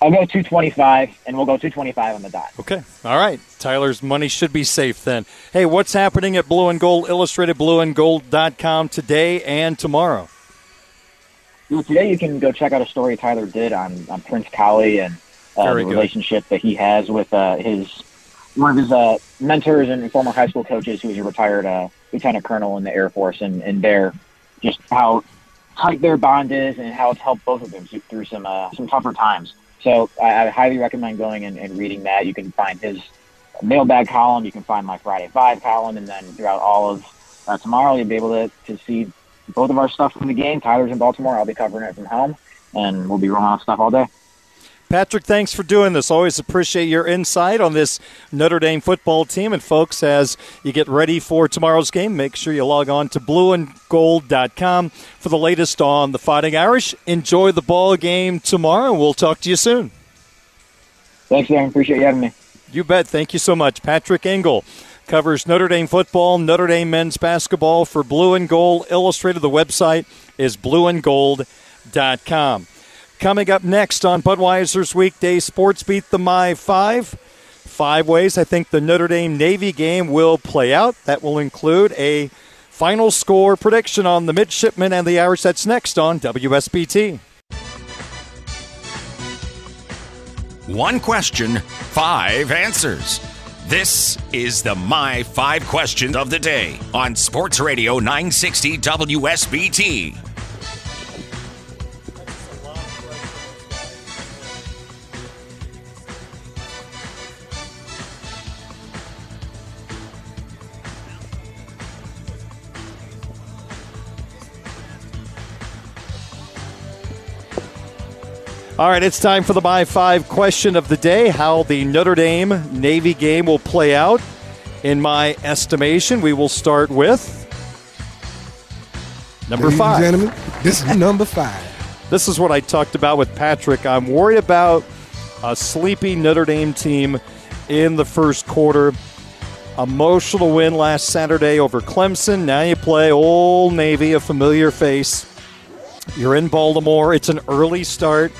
I'll go 225, and we'll go 225 on the dot. Okay. All right. Tyler's money should be safe then. Hey, what's happening at Blue and Gold Illustrated, blueandgold.com today and tomorrow? Today you can go check out a story Tyler did on, on Prince Kollie and uh, the relationship that he has with uh, his one of his uh, mentors and former high school coaches, who is a retired uh, lieutenant colonel in the Air Force, and, and their just how tight their bond is and how it's helped both of them through some uh, some tougher times. So I, I highly recommend going and, and reading that. You can find his mailbag column, you can find my Friday Five column, and then throughout all of uh, tomorrow, you'll be able to, to see both of our stuff from the game. Tyler's in Baltimore. I'll be covering it from home, and we'll be rolling out stuff all day. Patrick, thanks for doing this. Always appreciate your insight on this Notre Dame football team. And, folks, as you get ready for tomorrow's game, make sure you log on to blueandgold.com for the latest on the Fighting Irish. Enjoy the ball game tomorrow. We'll talk to you soon. Thanks, Aaron. Appreciate you having me. You bet. Thank you so much. Patrick Engel covers Notre Dame football, Notre Dame men's basketball for Blue and Gold Illustrated. The website is blueandgold.com. Coming up next on Budweiser's weekday sports beat, the My Five. Five ways I think the Notre Dame Navy game will play out. That will include a final score prediction on the midshipmen and the Irish. That's next on WSBT. One question, five answers. This is the My Five Questions of the Day on Sports Radio 960 WSBT. All right, it's time for the My Five question of the day how the Notre Dame Navy game will play out. In my estimation, we will start with number Ladies five. gentlemen, this is number five. this is what I talked about with Patrick. I'm worried about a sleepy Notre Dame team in the first quarter. Emotional win last Saturday over Clemson. Now you play Old Navy, a familiar face. You're in Baltimore. It's an early start.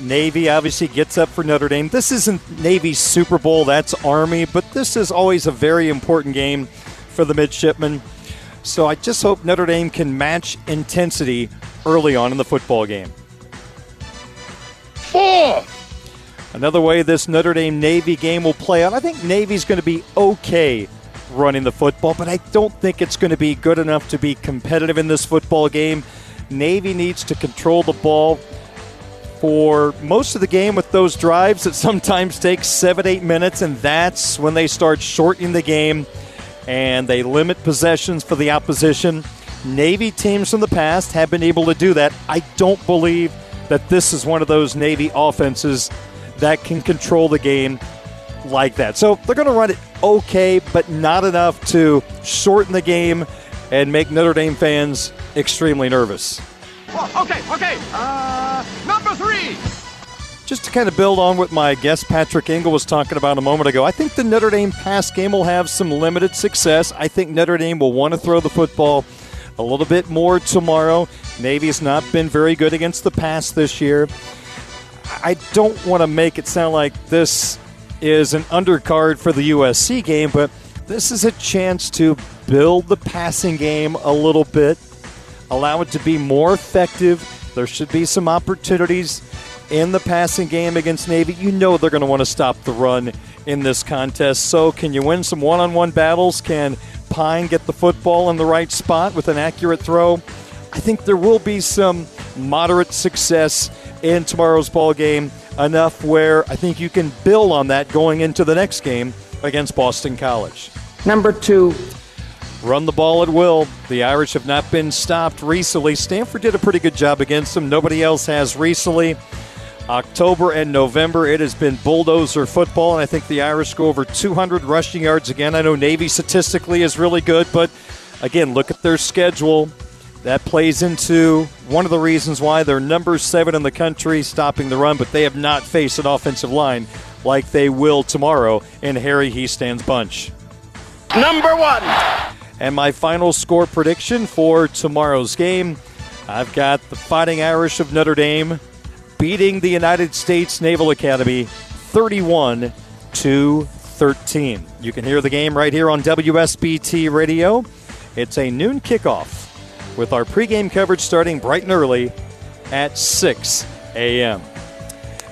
Navy obviously gets up for Notre Dame. This isn't Navy's Super Bowl, that's Army, but this is always a very important game for the midshipmen. So I just hope Notre Dame can match intensity early on in the football game. Four. Another way this Notre Dame Navy game will play out, I think Navy's going to be okay running the football, but I don't think it's going to be good enough to be competitive in this football game. Navy needs to control the ball for most of the game with those drives that sometimes take seven, eight minutes, and that's when they start shortening the game and they limit possessions for the opposition. Navy teams from the past have been able to do that. I don't believe that this is one of those Navy offenses that can control the game like that. So they're going to run it okay, but not enough to shorten the game and make Notre Dame fans extremely nervous. Okay, okay. Uh, number three. Just to kind of build on what my guest Patrick Engel was talking about a moment ago, I think the Notre Dame pass game will have some limited success. I think Notre Dame will want to throw the football a little bit more tomorrow. Navy's not been very good against the pass this year. I don't want to make it sound like this is an undercard for the USC game, but this is a chance to build the passing game a little bit, allow it to be more effective. There should be some opportunities in the passing game against Navy. You know they're going to want to stop the run in this contest. So, can you win some one on one battles? Can Pyne get the football in the right spot with an accurate throw? I think there will be some moderate success in tomorrow's ball game, enough where I think you can build on that going into the next game against Boston College. Number two. Run the ball at will. The Irish have not been stopped recently. Stanford did a pretty good job against them. Nobody else has recently. October and November, it has been bulldozer football, and I think the Irish go over 200 rushing yards again. I know Navy statistically is really good, but again, look at their schedule. That plays into one of the reasons why they're number seven in the country stopping the run, but they have not faced an offensive line like they will tomorrow in Harry Hiestand's bunch. Number one. And my final score prediction for tomorrow's game I've got the Fighting Irish of Notre Dame beating the United States Naval Academy 31 to 13. You can hear the game right here on WSBT Radio. It's a noon kickoff with our pregame coverage starting bright and early at 6 a.m.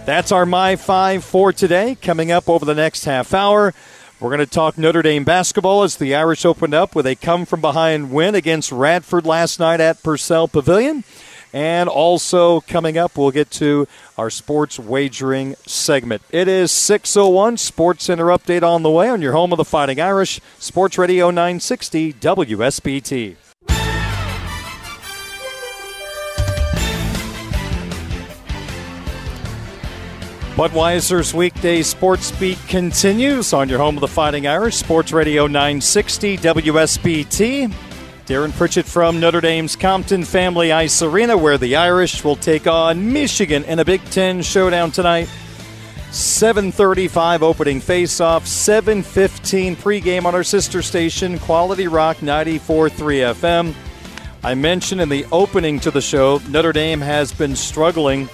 That's our My Five for today. Coming up over the next half hour, we're going to talk Notre Dame basketball as the Irish opened up with a come from behind win against Radford last night at Purcell Pavilion. And also coming up, we'll get to our sports wagering segment. It is 601 Sports Center update on the way on your home of the Fighting Irish, Sports Radio 960 WSBT. Budweiser's weekday sports beat continues on your home of the Fighting Irish, Sports Radio 960 WSBT. Darren Pritchett from Notre Dame's Compton Family Ice Arena, where the Irish will take on Michigan in a Big Ten showdown tonight. 7:35 opening face-off, 7:15 pregame on our sister station, Quality Rock 94.3 FM. I mentioned in the opening to the show, Notre Dame has been struggling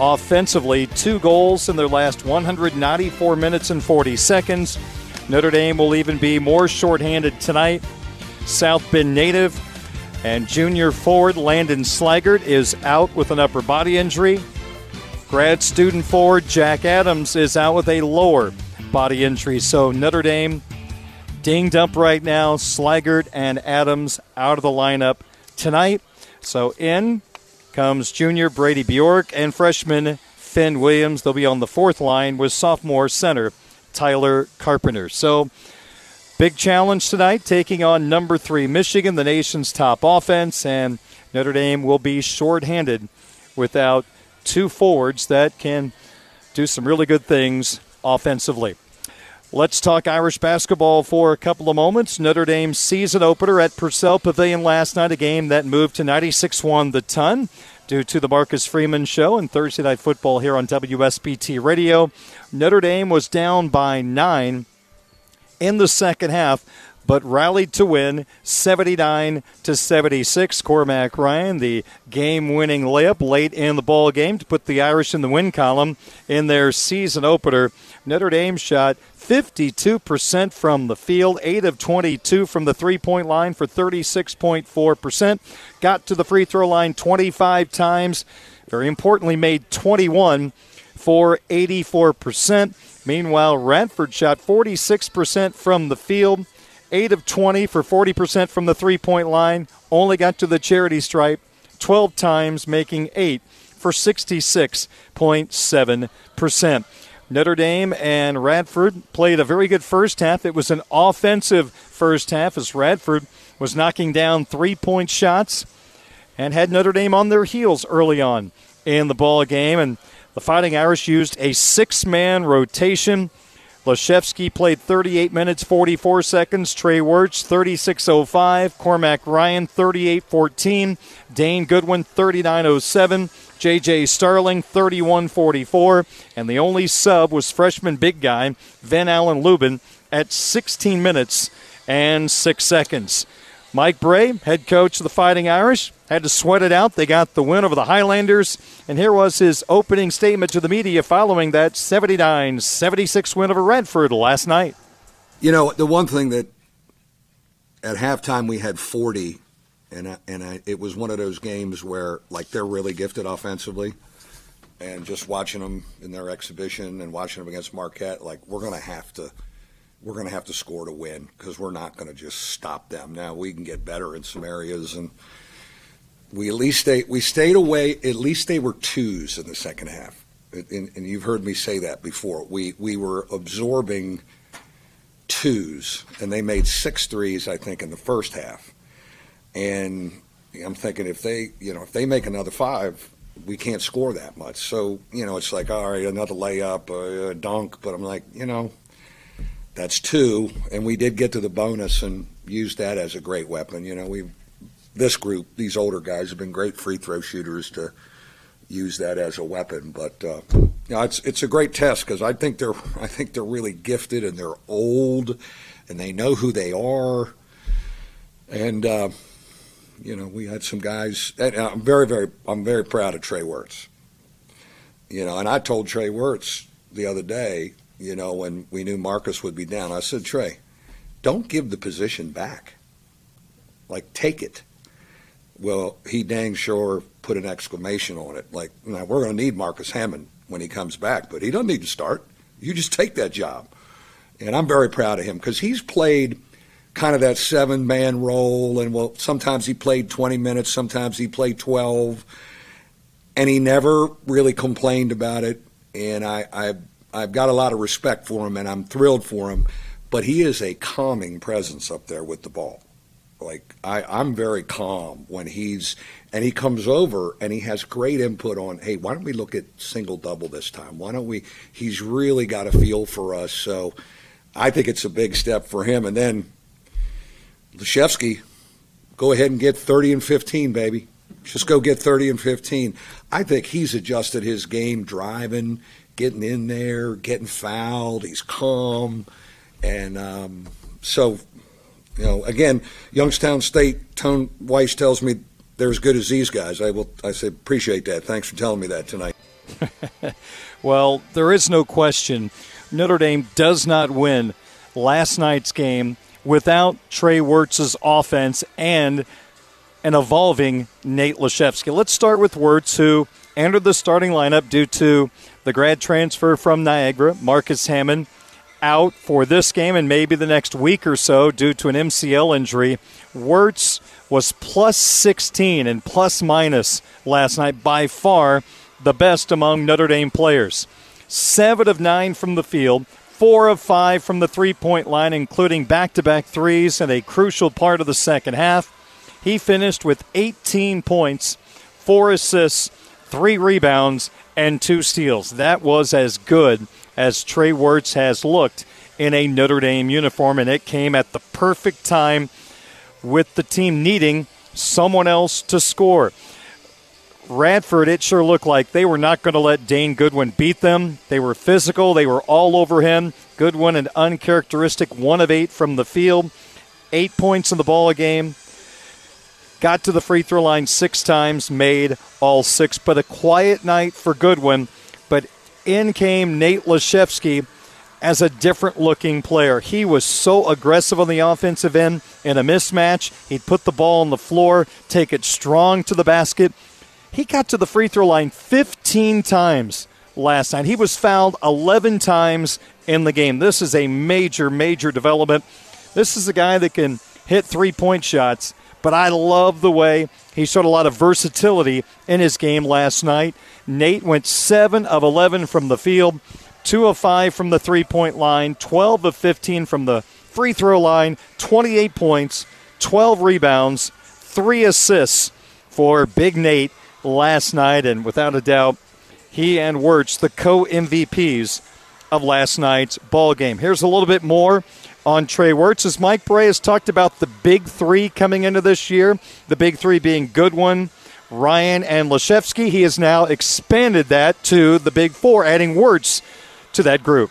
offensively. Two goals in their last 194 minutes and 40 seconds. Notre Dame will even be more shorthanded tonight. South Bend native and junior forward Landon Slaggert is out with an upper body injury. Grad student forward Jack Adams is out with a lower body injury. So Notre Dame dinged up right now. Slaggert and Adams out of the lineup tonight. So in comes junior Brady Bjork and freshman Finn Williams. They'll be on the fourth line with sophomore center Tyler Carpenter. So, big challenge tonight, taking on number three Michigan, the nation's top offense, and Notre Dame will be shorthanded without two forwards that can do some really good things offensively. Let's talk Irish basketball for a couple of moments. Notre Dame's season opener at Purcell Pavilion last night, a game that moved to 96 1 the ton due to the Marcus Freeman show and Thursday Night Football here on WSBT Radio. Notre Dame was down by nine in the second half, but rallied to win 79 to 76. Cormac Ryan, the game-winning layup late in the ball game to put the Irish in the win column in their season opener. Notre Dame shot 52% from the field, 8 of 22 from the three point line for 36.4%. Got to the free throw line 25 times. Very importantly, made 21 for 84%. Meanwhile, Radford shot 46% from the field, 8 of 20 for 40% from the three point line. Only got to the charity stripe 12 times, making 8 for 66.7%. Notre Dame and Radford played a very good first half. It was an offensive first half as Radford was knocking down three point shots and had Notre Dame on their heels early on in the ball game. And the Fighting Irish used a six man rotation. Laszewski played 38 minutes 44 seconds. Trey Wertz 36.05. Cormac Ryan 38.14. Dane Goodwin 39.07. J.J. Starling 31.44. And the only sub was freshman big guy Ven-Allen Lubin at 16 minutes and 6 seconds. Mike Brey, head coach of the Fighting Irish, had to sweat it out. They got the win over the Highlanders. And here was his opening statement to the media following that 79 76 win over Radford last night. You know, the one thing that at halftime we had 40, and, I, and I, it was one of those games where, like, they're really gifted offensively. And just watching them in their exhibition and watching them against Marquette, like, we're going to have to we're going to have to score to win because we're not going to just stop them. Now we can get better in some areas, and we at least stay, we stayed away. At least they were twos in the second half, and, and you've heard me say that before. We we were absorbing twos, and they made six threes, I think, in the first half. And I'm thinking if they, you know, if they make another five, we can't score that much. So you know, it's like all right, another layup, a, a dunk. But I'm like, you know, that's two, and we did get to the bonus and used that as a great weapon. You know, we this group, these older guys, have been great free throw shooters to use that as a weapon. But uh, you know, it's it's a great test because I think they're I think they're really gifted and they're old, and they know who they are, and uh, you know we had some guys. I'm very very I'm very proud of Trey Wertz. You know, and I told Trey Wertz the other day you know, when we knew Marcus would be down. I said, Trey, don't give the position back. Like, take it. Well, he dang sure put an exclamation on it. Like, now we're going to need Marcus Hammond when he comes back, but he doesn't need to start. You just take that job. And I'm very proud of him because he's played kind of that seven man role. And well, sometimes he played 20 minutes, sometimes he played 12. And he never really complained about it. And I, I I've got a lot of respect for him and I'm thrilled for him, but he is a calming presence up there with the ball. Like I, I'm very calm when he's and he comes over and he has great input on, hey, why don't we look at single double this time? Why don't we he's really got a feel for us. So I think it's a big step for him. And then Laszewski, go ahead and get 30 and 15, baby. Just go get 30 and 15. I think he's adjusted his game driving getting in there, getting fouled. He's calm, and um, so you know, again, Youngstown State. Tone Weiss tells me they're as good as these guys. I will. I say appreciate that. Thanks for telling me that tonight. well, there is no question. Notre Dame does not win last night's game without Trey Wertz's offense and an evolving Nate Laszewski. Let's start with Wertz, who entered the starting lineup due to the grad transfer from Niagara, Marcus Hammond, out for this game and maybe the next week or so due to an MCL injury. Wertz was plus 16 and plus minus last night, by far the best among Notre Dame players. Seven of nine from the field, four of five from the three point line, including back to back threes and a crucial part of the second half. He finished with 18 points, four assists, three rebounds, and two steals. That was as good as Trey Wertz has looked in a Notre Dame uniform, and it came at the perfect time with the team needing someone else to score. Radford, it sure looked like they were not going to let Dane Goodwin beat them. They were physical, they were all over him. Goodwin, an uncharacteristic one of eight from the field, eight points in the ball game, got to the free throw line six times, made all six. But a quiet night for Goodwin. But in came Nate Laszewski as a different looking player. He was so aggressive on the offensive end in a mismatch. He'd put the ball on the floor, take it strong to the basket. He got to the free throw line 15 times last night. He was fouled 11 times in the game. This is a major, major development. This is a guy that can hit three point shots but I love the way he showed a lot of versatility in his game last night. Nate went 7 of 11 from the field, 2 of 5 from the three point line, 12 of 15 from the free throw line, 28 points, 12 rebounds, 3 assists for Big Nate last night, and without a doubt, he and Wertz, the co MVPs of last night's ball game. Here's a little bit more on Trey Wertz. As Mike Brey has talked about the big three coming into this year, the big three being Goodwin, Ryan, and Laszewski. He has now expanded that to the big four, adding Wertz to that group.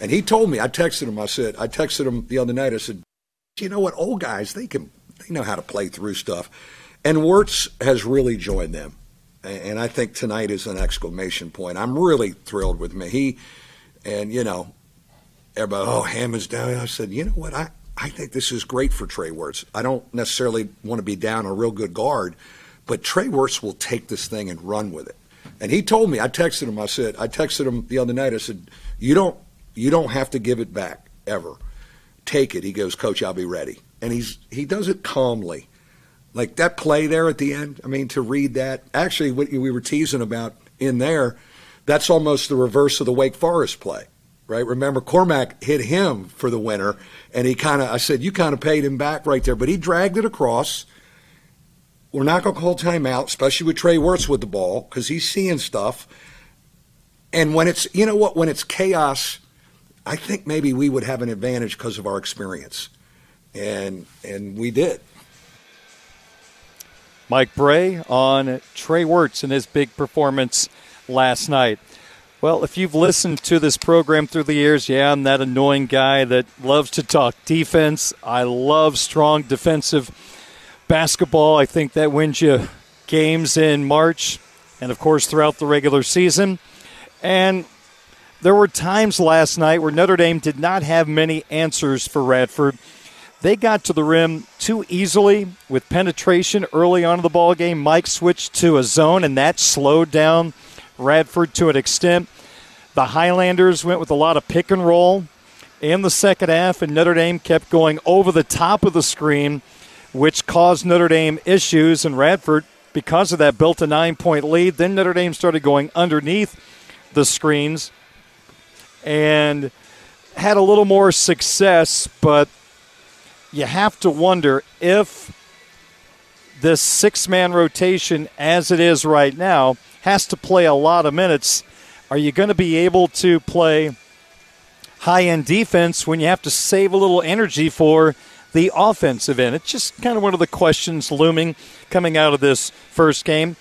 And he told me, I texted him, I said, I texted him the other night, I said, you know what, old guys, they can, they know how to play through stuff. And Wertz has really joined them. And I think tonight is an exclamation point. I'm really thrilled with me. He, and you know, everybody, oh, Hammond's down. I said, you know what? I, I think this is great for Trey Wertz. I don't necessarily want to be down a real good guard, but Trey Wertz will take this thing and run with it. And he told me, I texted him, I said, I texted him the other night, I said, you don't, you don't have to give it back ever. Take it. He goes, Coach, I'll be ready. And he's, he does it calmly. Like that play there at the end, I mean, to read that, actually, what we were teasing about in there, that's almost the reverse of the Wake Forest play right? Remember, Cormac hit him for the winner, and he kind of, I said, you kind of paid him back right there, but he dragged it across. We're not going to call timeout, especially with Trey Wertz with the ball, because he's seeing stuff. And when it's, you know what, when it's chaos, I think maybe we would have an advantage because of our experience. And, and we did. Mike Brey on Trey Wertz and his big performance last night. Well, if you've listened to this program through the years, yeah, I'm that annoying guy that loves to talk defense. I love strong defensive basketball. I think that wins you games in March and, of course, throughout the regular season. And there were times last night where Notre Dame did not have many answers for Radford. They got to the rim too easily with penetration early on in the ball game. Mike switched to a zone, and that slowed down – Radford to an extent. The Highlanders went with a lot of pick and roll in the second half, and Notre Dame kept going over the top of the screen, which caused Notre Dame issues. And Radford, because of that, built a nine point lead. Then Notre Dame started going underneath the screens and had a little more success, but you have to wonder if this six man rotation, as it is right now, has to play a lot of minutes. Are you going to be able to play high end defense when you have to save a little energy for the offensive end? It's just kind of one of the questions looming coming out of this first game.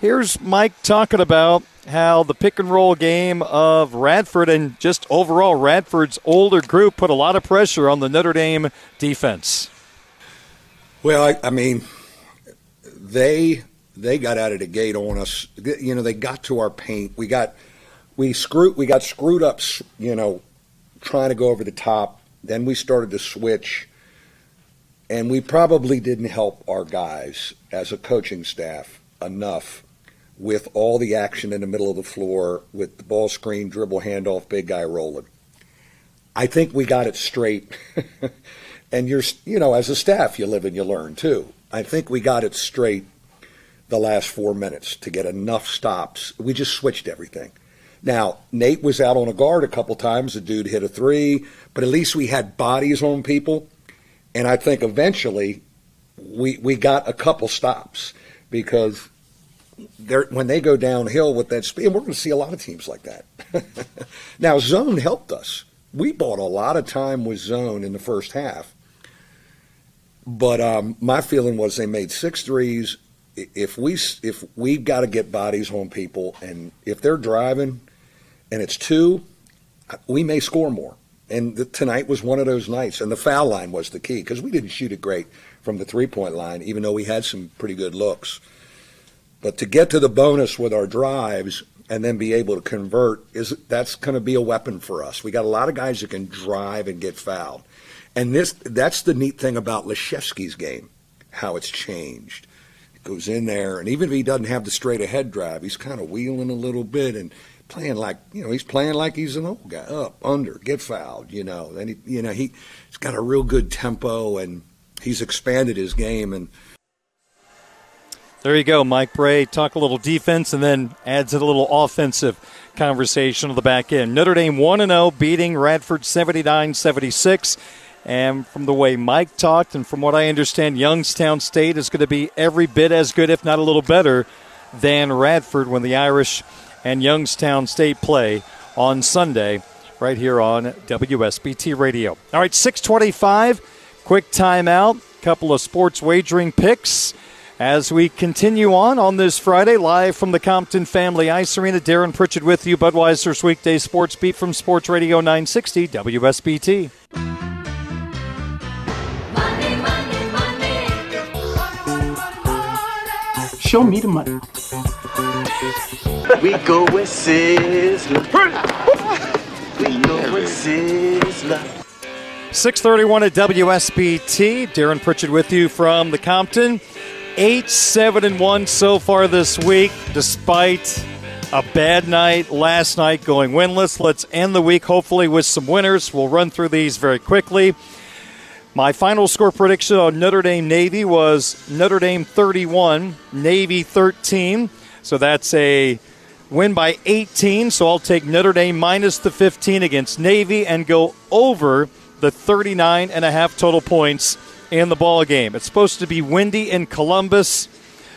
Here's Mike talking about how the pick and roll game of Radford and just overall Radford's older group put a lot of pressure on the Notre Dame defense. Well, I, I mean, they they got out of the gate on us. You know, they got to our paint. We got we screwed we got screwed up. You know, trying to go over the top. Then we started to switch, and we probably didn't help our guys as a coaching staff enough with all the action in the middle of the floor with the ball screen, dribble, handoff, big guy rolling. I think we got it straight. and you're, you know, as a staff, you live and you learn too. I think we got it straight the last four minutes to get enough stops. We just switched everything. Now, Nate was out on a guard a couple times. The dude hit a three, but at least we had bodies on people. And I think eventually we, we got a couple stops because when they go downhill with that speed, and we're going to see a lot of teams like that. now, zone helped us. We bought a lot of time with zone in the first half. But um, my feeling was they made six threes if we if we've got to get bodies on people, and if they're driving, and it's two, we may score more. And the, tonight was one of those nights, and the foul line was the key because we didn't shoot it great from the three point line, even though we had some pretty good looks. But to get to the bonus with our drives and then be able to convert is that's going to be a weapon for us. We got a lot of guys that can drive and get fouled, and this that's the neat thing about Laszewski's game, how it's changed goes in there, and even if he doesn't have the straight ahead drive, he's kind of wheeling a little bit and playing like you know he's playing like he's an old guy, up, under, get fouled, you know. Then he, you know he, he's got a real good tempo, and he's expanded his game and. There you go, Mike Brey Talk a little defense and then adds a little offensive conversation on the back end. Notre Dame 1 0, beating Radford 79 76. And from the way Mike talked, and from what I understand, Youngstown State is going to be every bit as good, if not a little better, than Radford when the Irish and Youngstown State play on Sunday, right here on WSBT Radio. All right, 625, quick timeout, couple of sports wagering picks. As we continue on on this Friday, live from the Compton Family Ice Arena, Darren Pritchett with you, Budweiser's weekday sports beat from Sports Radio 960 WSBT. Show me the money. we go with Sizzler. We go with Sizzler. 631 at WSBT. Darren Pritchard with you from the Compton. 8 7 and 1 so far this week, despite a bad night last night going winless. Let's end the week hopefully with some winners. We'll run through these very quickly. My final score prediction on Notre Dame Navy was Notre Dame 31, Navy 13. So that's a win by 18. So I'll take Notre Dame minus the 15 against Navy and go over the 39 and a half total points in the ball game. It's supposed to be windy in Columbus,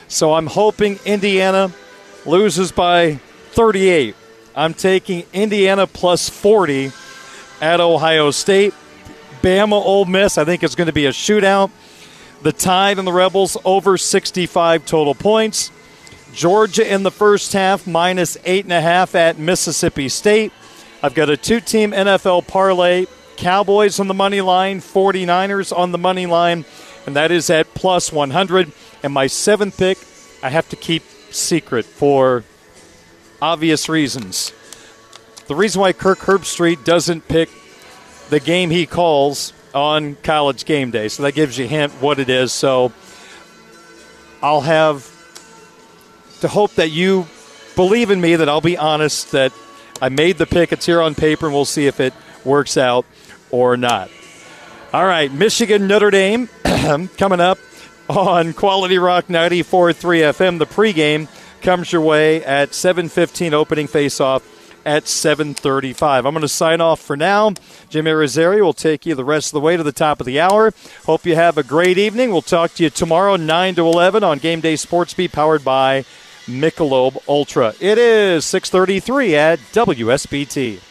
so I'm hoping Indiana loses by 38. I'm taking Indiana plus 40 at Ohio State. Bama Ole Miss, I think it's going to be a shootout. The Tide and the Rebels over 65 total points. Georgia in the first half minus eight and a half at Mississippi State. I've got a two team NFL parlay Cowboys on the money line, 49ers on the money line, and that is at plus 100. And my seventh pick, I have to keep secret for obvious reasons. The reason why Kirk Herbstreit doesn't pick the game he calls on college game day. So that gives you a hint what it is. So I'll have to hope that you believe in me that I'll be honest that I made the pick. It's here on paper, and we'll see if it works out or not. All right, Michigan Notre Dame coming up on Quality Rock 94.3 FM. The pregame comes your way at 7:15 opening face-off at 7:35. I'm going to sign off for now. Jimmy Rosario will take you the rest of the way to the top of the hour. Hope you have a great evening. We'll talk to you tomorrow 9 to 11 on Game Day Sports Beat powered by Michelob Ultra. It is 6:33 at WSBT.